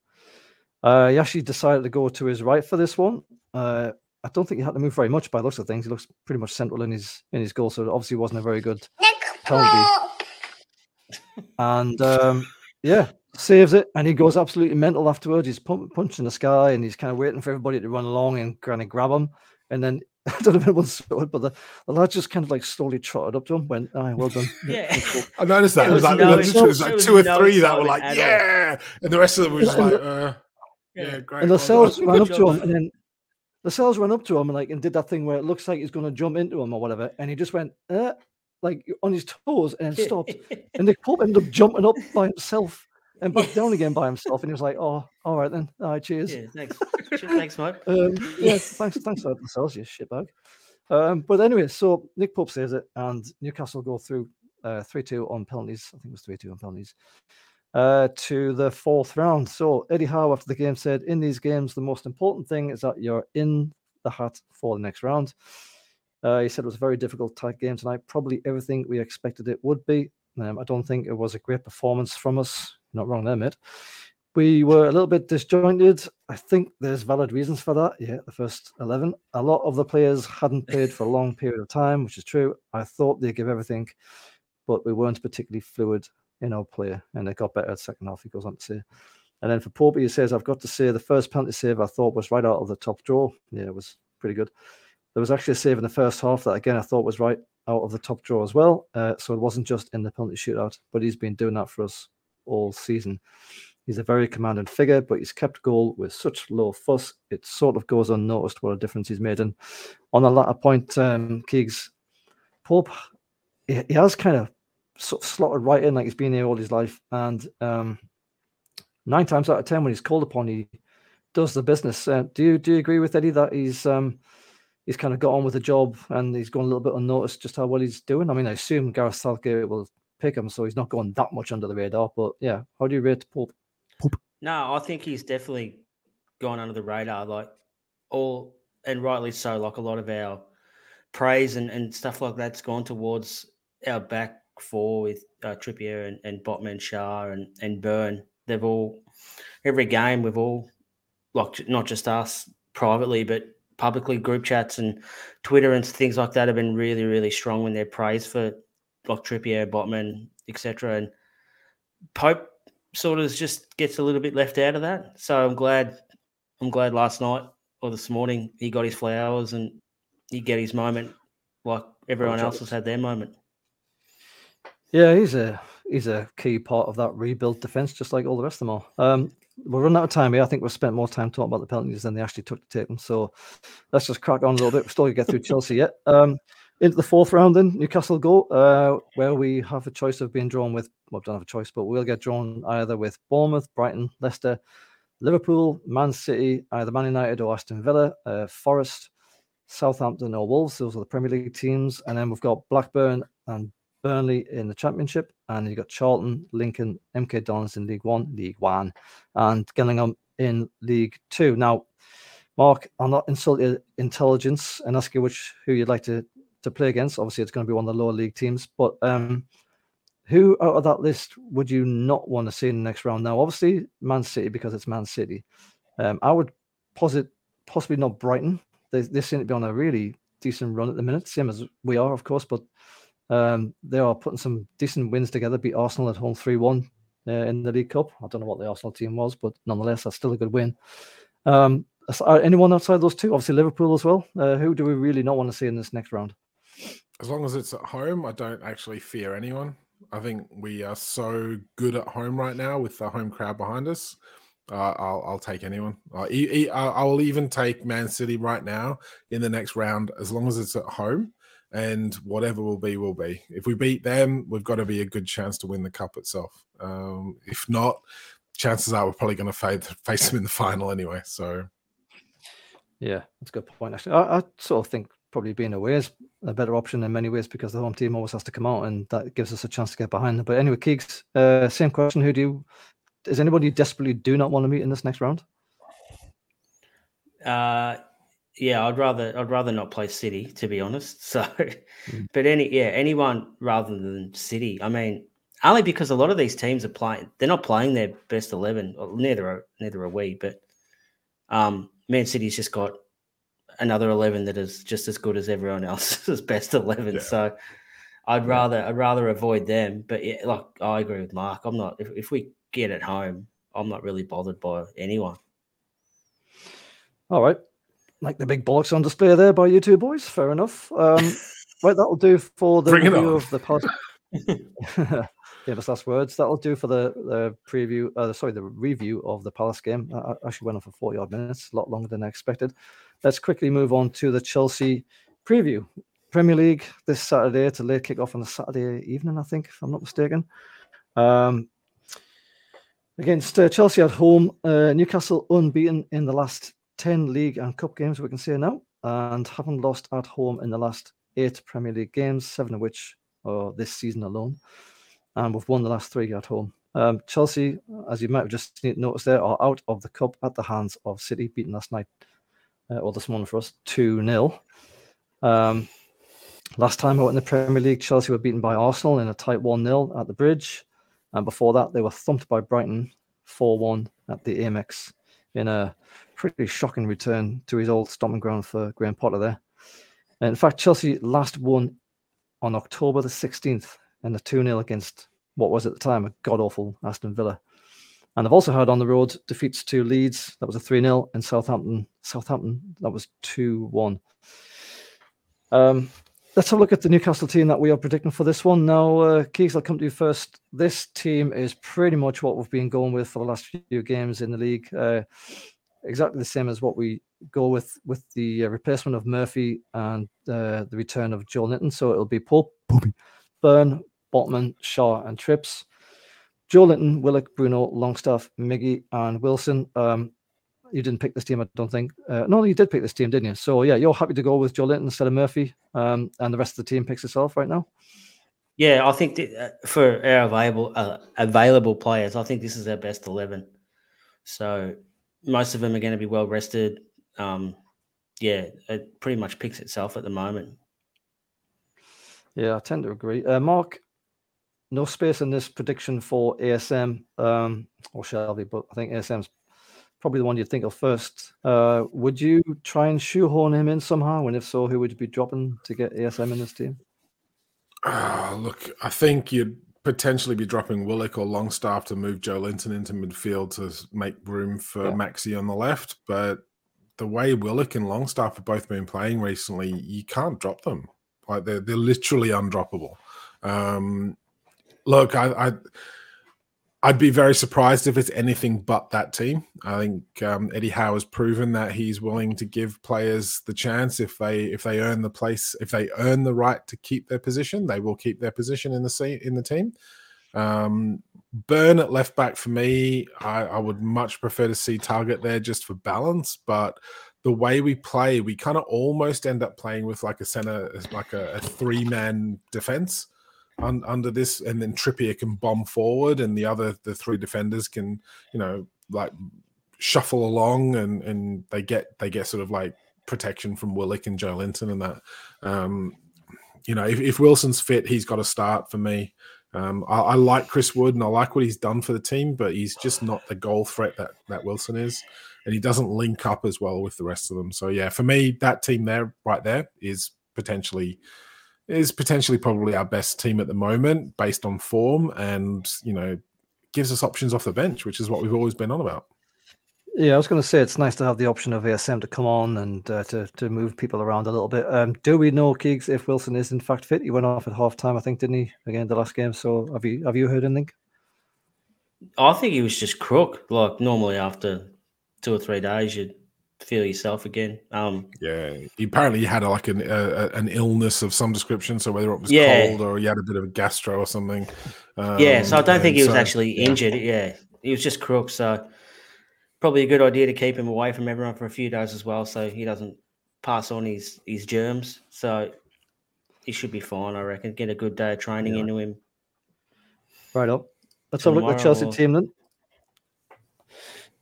Uh, he actually decided to go to his right for this one. Uh, I don't think he had to move very much by the looks of things. He looks pretty much central in his in his goal, so it obviously wasn't a very good penalty. And um, yeah, saves it, and he goes absolutely mental afterwards. He's pump, punching the sky, and he's kind of waiting for everybody to run along and kind of grab him. And then I don't know if anyone saw it, but the, the lad just kind of like slowly trotted up to him, went, "Aye, well done." Yeah. I noticed that. It was, was like, no- literally, it was like two or no three that were like, yeah. And the rest of them were just like, uh, yeah, great. and the well cells ran up Good to him, and then the cells ran up to him and like and did that thing where it looks like he's going to jump into him or whatever, and he just went uh, like on his toes and stopped. and Nick Pope ended up jumping up by himself and back down again by himself, and he was like, "Oh, all right then, all right, cheers." yeah, thanks. thanks, mate. Um, yeah, thanks, thanks for the cells, you shitbag. Um, but anyway, so Nick Pope says it, and Newcastle go through uh, three two on penalties. I think it was three two on penalties. Uh, to the fourth round. So Eddie Howe after the game said, "In these games, the most important thing is that you're in the hat for the next round." Uh, he said it was a very difficult tight game tonight. Probably everything we expected it would be. Um, I don't think it was a great performance from us. Not wrong there, mate. We were a little bit disjointed. I think there's valid reasons for that. Yeah, the first 11. A lot of the players hadn't played for a long period of time, which is true. I thought they'd give everything, but we weren't particularly fluid in our play, and it got better at second half, he goes on to say. And then for Pope, he says, I've got to say, the first penalty save I thought was right out of the top draw. Yeah, it was pretty good. There was actually a save in the first half that, again, I thought was right out of the top draw as well. Uh, so it wasn't just in the penalty shootout, but he's been doing that for us all season. He's a very commanding figure, but he's kept goal with such low fuss. It sort of goes unnoticed what a difference he's made. And on the latter point, um, Keegs, Pope, he, he has kind of sort of slotted right in like he's been here all his life. And um, nine times out of ten, when he's called upon, he does the business. Uh, do you do you agree with Eddie that he's um, he's kind of got on with the job and he's gone a little bit unnoticed just how well he's doing? I mean, I assume Gareth Southgate will pick him, so he's not going that much under the radar. But yeah, how do you rate Pope? Pope. No, I think he's definitely gone under the radar, like all and rightly so. Like a lot of our praise and, and stuff like that's gone towards our back four with uh, Trippier and, and Botman, Schär and and Burn they've all every game we've all like not just us privately but publicly group chats and Twitter and things like that have been really really strong when they're praised for like Trippier, Botman, etc. And Pope sort of just gets a little bit left out of that. So I'm glad I'm glad last night or this morning he got his flowers and he get his moment like everyone else has had their moment. Yeah, he's a he's a key part of that rebuild defense, just like all the rest of them are. Um, we're running out of time here. I think we've spent more time talking about the penalties than they actually took to take them. So let's just crack on a little bit. We're still to get through Chelsea yet. Um, into the fourth round, then Newcastle go, uh, where we have a choice of being drawn with. Well, we don't have a choice, but we'll get drawn either with Bournemouth, Brighton, Leicester, Liverpool, Man City, either Man United or Aston Villa, uh, Forest, Southampton or Wolves. Those are the Premier League teams, and then we've got Blackburn and Burnley in the Championship, and you've got Charlton, Lincoln, MK Dons in League One, League One, and Gillingham in League Two. Now, Mark, I'm not insulting your intelligence and ask you which who you'd like to to play against. Obviously, it's going to be one of the lower league teams, but um, who out of that list would you not want to see in the next round? Now, obviously, Man City because it's Man City. Um, I would posit possibly not Brighton. They, they seem to be on a really decent run at the minute, same as we are, of course, but um, they are putting some decent wins together. Beat Arsenal at home three one uh, in the League Cup. I don't know what the Arsenal team was, but nonetheless, that's still a good win. Um, anyone outside those two? Obviously Liverpool as well. Uh, who do we really not want to see in this next round? As long as it's at home, I don't actually fear anyone. I think we are so good at home right now with the home crowd behind us. Uh, I'll, I'll take anyone. Uh, I will even take Man City right now in the next round as long as it's at home and whatever will be will be. If we beat them, we've got to be a good chance to win the cup itself. Um, if not, chances are we're probably going to face them in the final anyway. So, yeah, that's a good point. Actually, I, I, sort of think probably being away is a better option in many ways because the home team always has to come out, and that gives us a chance to get behind them. But anyway, Keegs, uh, same question: Who do you? Is anybody you desperately do not want to meet in this next round? Uh yeah, I'd rather I'd rather not play City to be honest. So, mm. but any yeah anyone rather than City. I mean, only because a lot of these teams are playing. They're not playing their best eleven. Neither are neither are we. But um, Man City's just got another eleven that is just as good as everyone else's best eleven. Yeah. So, I'd rather I'd rather avoid them. But yeah, like I agree with Mark. I'm not if if we get at home, I'm not really bothered by anyone. All right like the big bollocks on display there by you two boys. Fair enough. Um, right, that'll do for the Bring review of the pod. Famous last words. That'll do for the, the preview. Uh, sorry, the review of the Palace game. I actually went on for forty odd minutes, a lot longer than I expected. Let's quickly move on to the Chelsea preview. Premier League this Saturday. It's a late kickoff on a Saturday evening, I think, if I'm not mistaken. Um, against uh, Chelsea at home. Uh, Newcastle unbeaten in the last 10 league and cup games we can say now, and haven't lost at home in the last eight Premier League games, seven of which are this season alone. And we've won the last three at home. Um, Chelsea, as you might have just noticed there, are out of the cup at the hands of City, beaten last night uh, or this morning for us 2 0. Um, Last time out in the Premier League, Chelsea were beaten by Arsenal in a tight 1 0 at the bridge. And before that, they were thumped by Brighton 4 1 at the Amex in a pretty shocking return to his old stomping ground for Graham Potter there. And in fact, Chelsea last won on October the 16th in a 2 0 against what was at the time a god awful Aston Villa. And they've also had on the road defeats to Leeds, that was a 3 0, and Southampton, Southampton, that was 2 1. Um, let's have a look at the Newcastle team that we are predicting for this one. Now, uh, Keegs, I'll come to you first. This team is pretty much what we've been going with for the last few games in the league. Uh, exactly the same as what we go with with the uh, replacement of Murphy and uh, the return of Joelinton. So it'll be Pope, Burn, Botman, Schär, and Trips. Joelinton, Willock, Bruno, Longstaff, Miggy, and Wilson. Um, you didn't pick this team, I don't think. Uh, no, you did pick this team, didn't you? So yeah, you're happy to go with Joelinton instead of Murphy, um, and the rest of the team picks itself right now. Yeah, I think uh, for our available uh, available players, I think this is our best eleven. So most of them are going to be well rested. Um, yeah, it pretty much picks itself at the moment. Yeah, I tend to agree. Uh, Mark, no space in this prediction for ASM um, or Shelvey, but I think ASM's probably the one you'd think of first. Uh, would you try and shoehorn him in somehow? And if so, who would you be dropping to get ASM in this team? Uh, look, I think you'd potentially be dropping Willock or Longstaff to move Joelinton into midfield to make room for yeah. Maxi on the left. But the way Willock and Longstaff have both been playing recently, you can't drop them. Like they're they're literally undroppable. Um, look, I, I I'd be very surprised if it's anything but that team. I think um, Eddie Howe has proven that he's willing to give players the chance if they if they earn the place, if they earn the right to keep their position, they will keep their position in the in the team. Um, Burn at left back for me, I, I would much prefer to see Targett there just for balance, but the way we play, we kind of almost end up playing with like a center, like a, a three man defense un, under this, and then Trippier can bomb forward, and the other the three defenders can you know like shuffle along, and and they get they get sort of like protection from Willock and Joelinton and that. Um, you know, if, if Wilson's fit, he's got to start for me. Um, I, I, like Chris Wood and I like what he's done for the team, but he's just not the goal threat that that Wilson is, and he doesn't link up as well with the rest of them. So yeah, for me, that team there, right there, is potentially is potentially probably our best team at the moment based on form and you know gives us options off the bench which is what we've always been on about. Yeah i was going to say it's nice to have the option of asm to come on and uh, to, to move people around a little bit. Um, do we know Keegs, if wilson is in fact fit? He went off at half time i think didn't he? Again the last game. So have you have you heard anything? I think he was just crook like normally after two or three days you'd feel yourself again. Um, yeah, he apparently had like an uh, an illness of some description. So whether it was yeah. cold or he had a bit of a gastro or something. Um, yeah, so I don't think he was so, actually yeah. injured. Yeah, he was just crook. So probably a good idea to keep him away from everyone for a few days as well, so he doesn't pass on his his germs. So he should be fine, I reckon. Get a good day of training yeah. into him. Right up. Let's have a look at the Chelsea team then.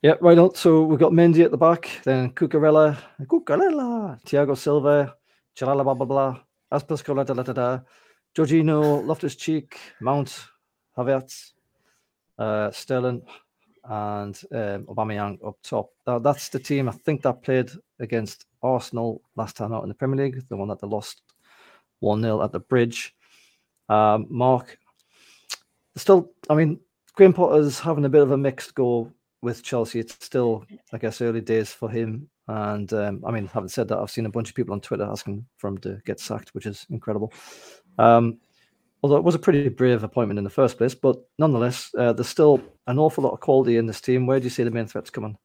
Yeah, right on. So we've got Mendy at the back, then Cucurella, Cucurella, Thiago Silva, Chalala blah blah blah, Aspas da da da da, Jorginho, Loftus Cheek, Mount, Havertz, uh, Sterling, and um, Aubameyang up top. Now, that's the team I think that played against Arsenal last time out in the Premier League, the one that they lost 1 0 at the bridge. Um, Mark, still, I mean, Graham Potter's having a bit of a mixed go with Chelsea. It's still, I guess, early days for him. And um, I mean, having said that, I've seen a bunch of people on Twitter asking for him to get sacked, which is incredible. Um, although it was a pretty brave appointment in the first place, but nonetheless, uh, there's still an awful lot of quality in this team. Where do you see the main threats coming?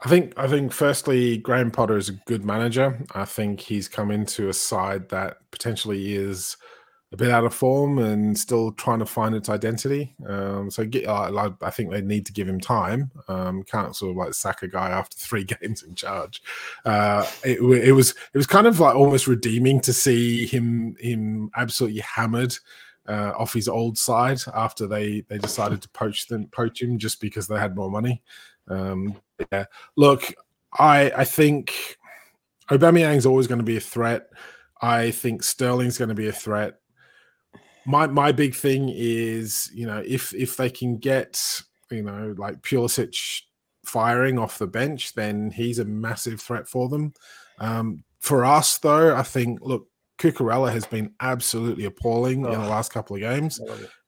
I think I think firstly, Graham Potter is a good manager. I think he's come into a side that potentially is a bit out of form and still trying to find its identity. Um, so get, uh, I think they need to give him time. Um, can't sort of like sack a guy after three games in charge. Uh, it, it, was it was kind of like almost redeeming to see him him absolutely hammered. Uh, off his old side after they they decided to poach them poach him just because they had more money. Um, yeah, look, I I think Aubameyang's always going to be a threat. I think Sterling's going to be a threat. My my big thing is, you know, if if they can get, you know, like Pulisic firing off the bench, then he's a massive threat for them. Um, for us, though, I think look, Cucurella has been absolutely appalling oh. in the last couple of games,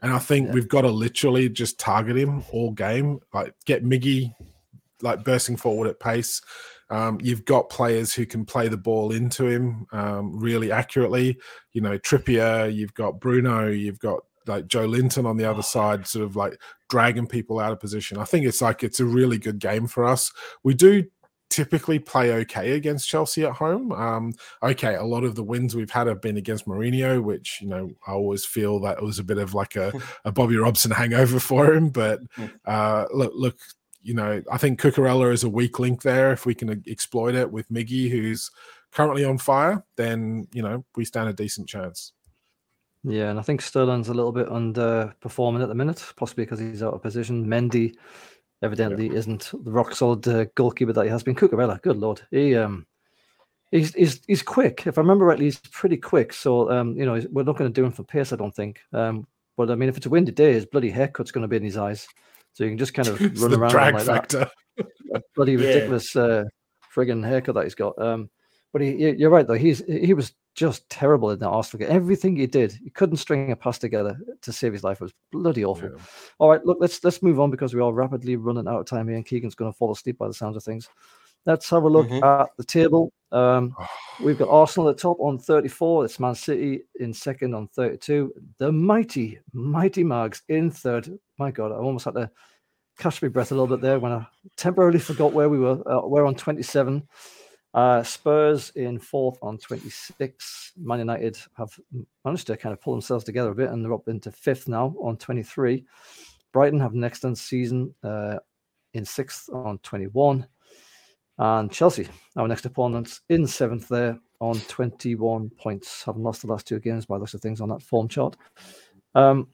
and I think yeah. we've got to literally just target him all game, like get Miggy like bursting forward at pace. Um, you've got players who can play the ball into him um, really accurately. You know, Trippier, you've got Bruno, you've got like Joelinton on the other side, sort of like dragging people out of position. I think it's like it's a really good game for us. We do typically play okay against Chelsea at home. Um, okay, a lot of the wins we've had have been against Mourinho, which you know I always feel that it was a bit of like a, a Bobby Robson hangover for him. But hmm. uh, look, look, you know, I think Cucurella is a weak link there. If we can exploit it with Miggy, who's currently on fire, then you know we stand a decent chance. Yeah, and I think Sterling's a little bit underperforming at the minute, possibly because he's out of position. Mendy evidently yeah. isn't the rock solid uh, goalkeeper that he has been. Cucurella, good lord, he um, he's he's he's quick. If I remember rightly, he's pretty quick. So um, you know, we're not going to do him for pace, I don't think. Um, but I mean, if it's a windy day, his bloody haircut's going to be in his eyes. So you can just kind of run around drag like factor. that. bloody yeah. ridiculous uh, frigging haircut that he's got. Um, but he, you're right though. He's he was just terrible in that Arsenal game. Everything he did, he couldn't string a pass together to save his life. It was bloody awful. Yeah. All right, look, let's let's move on because we are rapidly running out of time here, and Keegan's going to fall asleep by the sounds of things. Let's have a look mm-hmm. at the table. Um, we've got Arsenal at the top on 34. It's Man City in second on 32. The mighty, mighty Mags in third. My God, I almost had to catch my breath a little bit there when I temporarily forgot where we were. Uh, we're on 27. Uh, Spurs in fourth on 26. Man United have managed to kind of pull themselves together a bit and they're up into fifth now on 23. Brighton have next season uh, in sixth on 21. And Chelsea, our next opponents, in seventh there on 21 points, having lost the last two games by looks of things on that form chart. Um,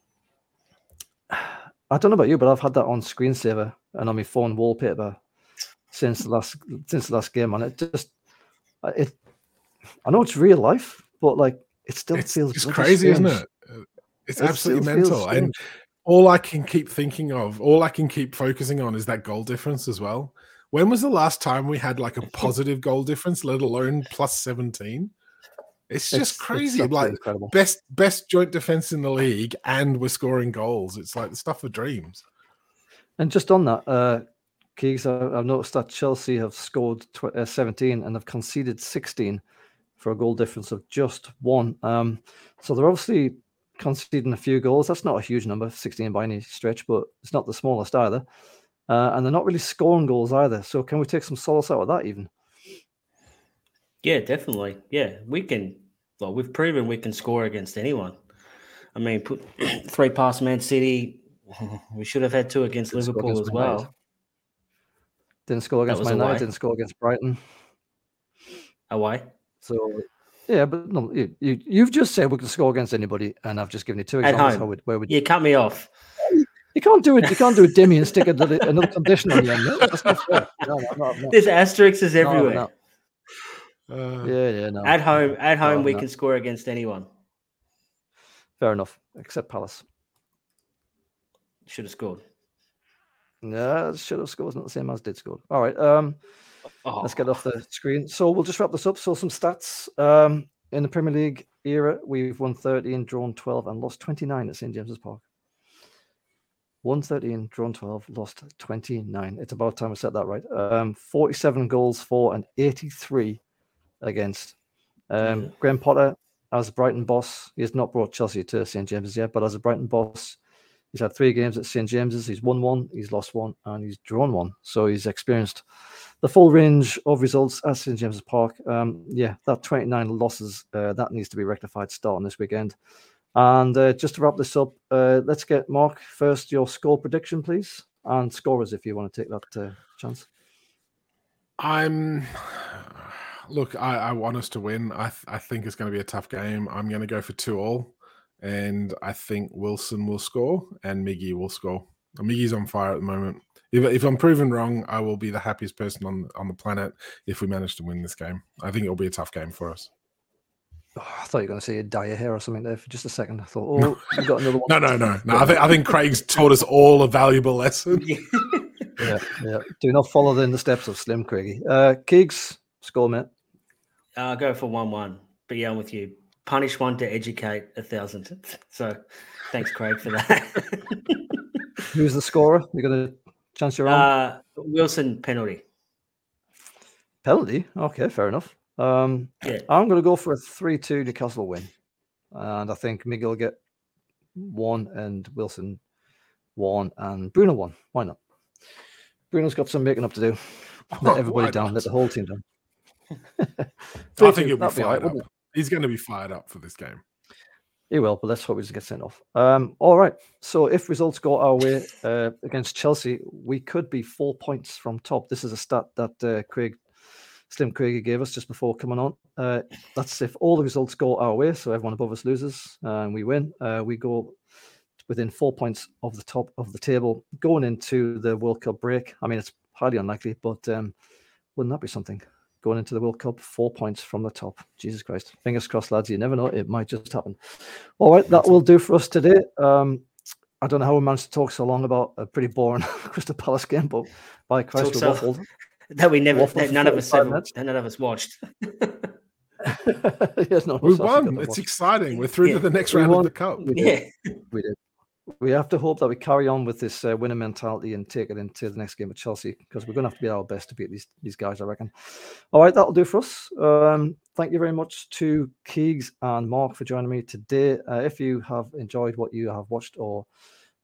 I don't know about you, but I've had that on screensaver and on my phone wallpaper since the last since the last game, and it just it. I know it's real life, but like it still it's, feels it's crazy, strange. isn't it? It's it absolutely mental, and all I can keep thinking of, all I can keep focusing on, is that goal difference as well. When was the last time we had like a positive goal difference, let alone plus 17? It's just it's, crazy. It's like incredible. best best joint defense in the league, and we're scoring goals. It's like the stuff of dreams. And just on that, uh, Keegs, I've noticed that Chelsea have scored tw- uh, 17 and have conceded 16 for a goal difference of just one. Um, so they're obviously conceding a few goals. That's not a huge number, 16 by any stretch, but it's not the smallest either. Uh, and they're not really scoring goals either. So can we take some solace out of that even? Yeah, definitely. Yeah, we can. Well, we've proven we can score against anyone. I mean, put three past Man City. We should have had two against Liverpool against as well. Didn't score against Man United. Didn't score against Brighton. Away. So yeah, but no, you, you you've just said we can score against anybody, and I've just given you two examples. At home. where would you cut me off? You can't do it. You can't do a demi and stick another, another condition on the end. That's not fair. No, no, no, There's asterisks everywhere. Uh, yeah, yeah, no. At home, at home, we can score against anyone. Fair enough, except Palace. Should have scored. No, should have scored. It's not the same as did score. All right. Um, oh. let's get off the screen. So we'll just wrap this up. So some stats. Um, in the Premier League era, we've won 13, drawn 12, and lost 29 at St James's Park. 113, drawn 12, lost 29. It's about time I said that right. Um, 47 goals for and 83 against. Um, yeah. Graham Potter, as Brighton boss, he has not brought Chelsea to St James's yet, but as a Brighton boss, he's had three games at St James's. He's won one, he's lost one, and he's drawn one. So he's experienced the full range of results at St James's Park. Um, yeah, that 29 losses uh, that needs to be rectified starting this weekend. And uh, just to wrap this up, uh, let's get Mark first your score prediction, please, and scorers if you want to take that uh, chance. I'm look, I, I, want us to win. I, th- I think it's going to be a tough game. I'm going to go for two all, and I think Wilson will score and Miggy will score. Miggy's on fire at the moment. If, if I'm proven wrong, I will be the happiest person on on the planet if we manage to win this game. I think it'll be a tough game for us. Oh, I thought you were going to say dye your hair or something there for just a second. I thought, oh, you got another one. No, no, no, no. I think I think Craig's taught us all a valuable lesson. yeah, yeah. Do not follow in the steps of Slim Craigie. Uh, Keegs, score, mate. I'll uh, go for 1 1. But yeah, I'm with you. Punish one to educate a thousand. So thanks, Craig, for that. Who's the scorer? You got a chance your own? Uh, Wilson penalty. Penalty? Okay, fair enough. Um, Yeah. I'm going to go for a 3 2 Newcastle win. And I think Miguel will get one and Wilson one and Bruno one. Why not? Bruno's got some making up to do. Let everybody down, let the whole team down. I think he'll be that'd all right, fired up. He's going to be fired up for this game. He will, but let's hope he doesn't get sent off. Um, all right. So if results go our way uh, against Chelsea, we could be four points from top. This is a stat that uh, Craig Slim Krieger gave us just before coming on. Uh, that's if all the results go our way, so everyone above us loses and we win. Uh, we go within four points of the top of the table going into the World Cup break. I mean, it's highly unlikely, but um, wouldn't that be something? Going into the World Cup, four points from the top. Jesus Christ. Fingers crossed, lads. You never know. It might just happen. All right, that will do for us today. Um, I don't know how we managed to talk so long about a pretty boring Crystal Palace game, but by Christ, we so- waffled. That we never, Waffle that for none of us 45 ever, that none of us watched. yes, no, We it's won. It's watch. exciting. We're through Yeah. to the next We round won. of the cup. We did. yeah. We did. We have to hope that we carry on with this uh, winning mentality and take it into the next game with Chelsea because we're going to have to be our best to beat these these guys, I reckon. All right, that'll do for us. Um, thank you very much to Keegs and Mark for joining me today. Uh, if you have enjoyed what you have watched or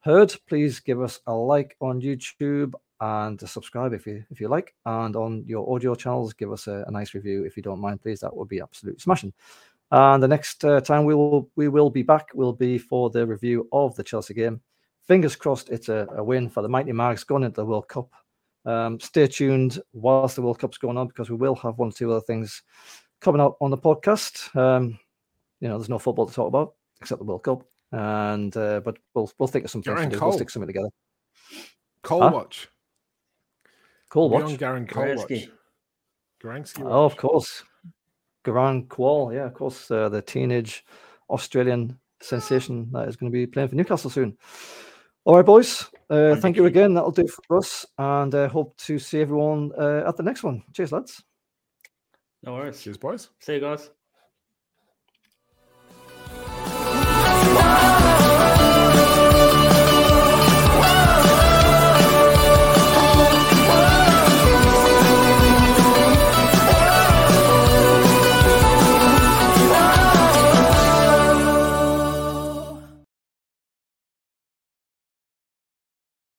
heard, please give us a like on YouTube and subscribe if you if you like. And on your audio channels, give us a, a nice review if you don't mind, please. That would be absolute smashing. And the next uh, time we will we will be back will be for the review of the Chelsea game. Fingers crossed, it's a, a win for the Mighty Mags going into the World Cup. Um, stay tuned whilst the World Cup's going on because we will have one or two other things coming out on the podcast. Um, you know, there's no football to talk about except the World Cup, and uh, but we'll we'll think of something to do. We'll stick something together. Kuol Huh? watch. Kuol watch. on Garang Kuol Garansky Oh, of course. Garang Kuol, yeah, of course, uh, the teenage Australian sensation that is going to be playing for Newcastle soon. All right, boys. Uh, thank you again. That'll do for us, and uh, hope to see everyone uh, at the next one. Cheers, lads. No worries. Cheers, boys. See you guys.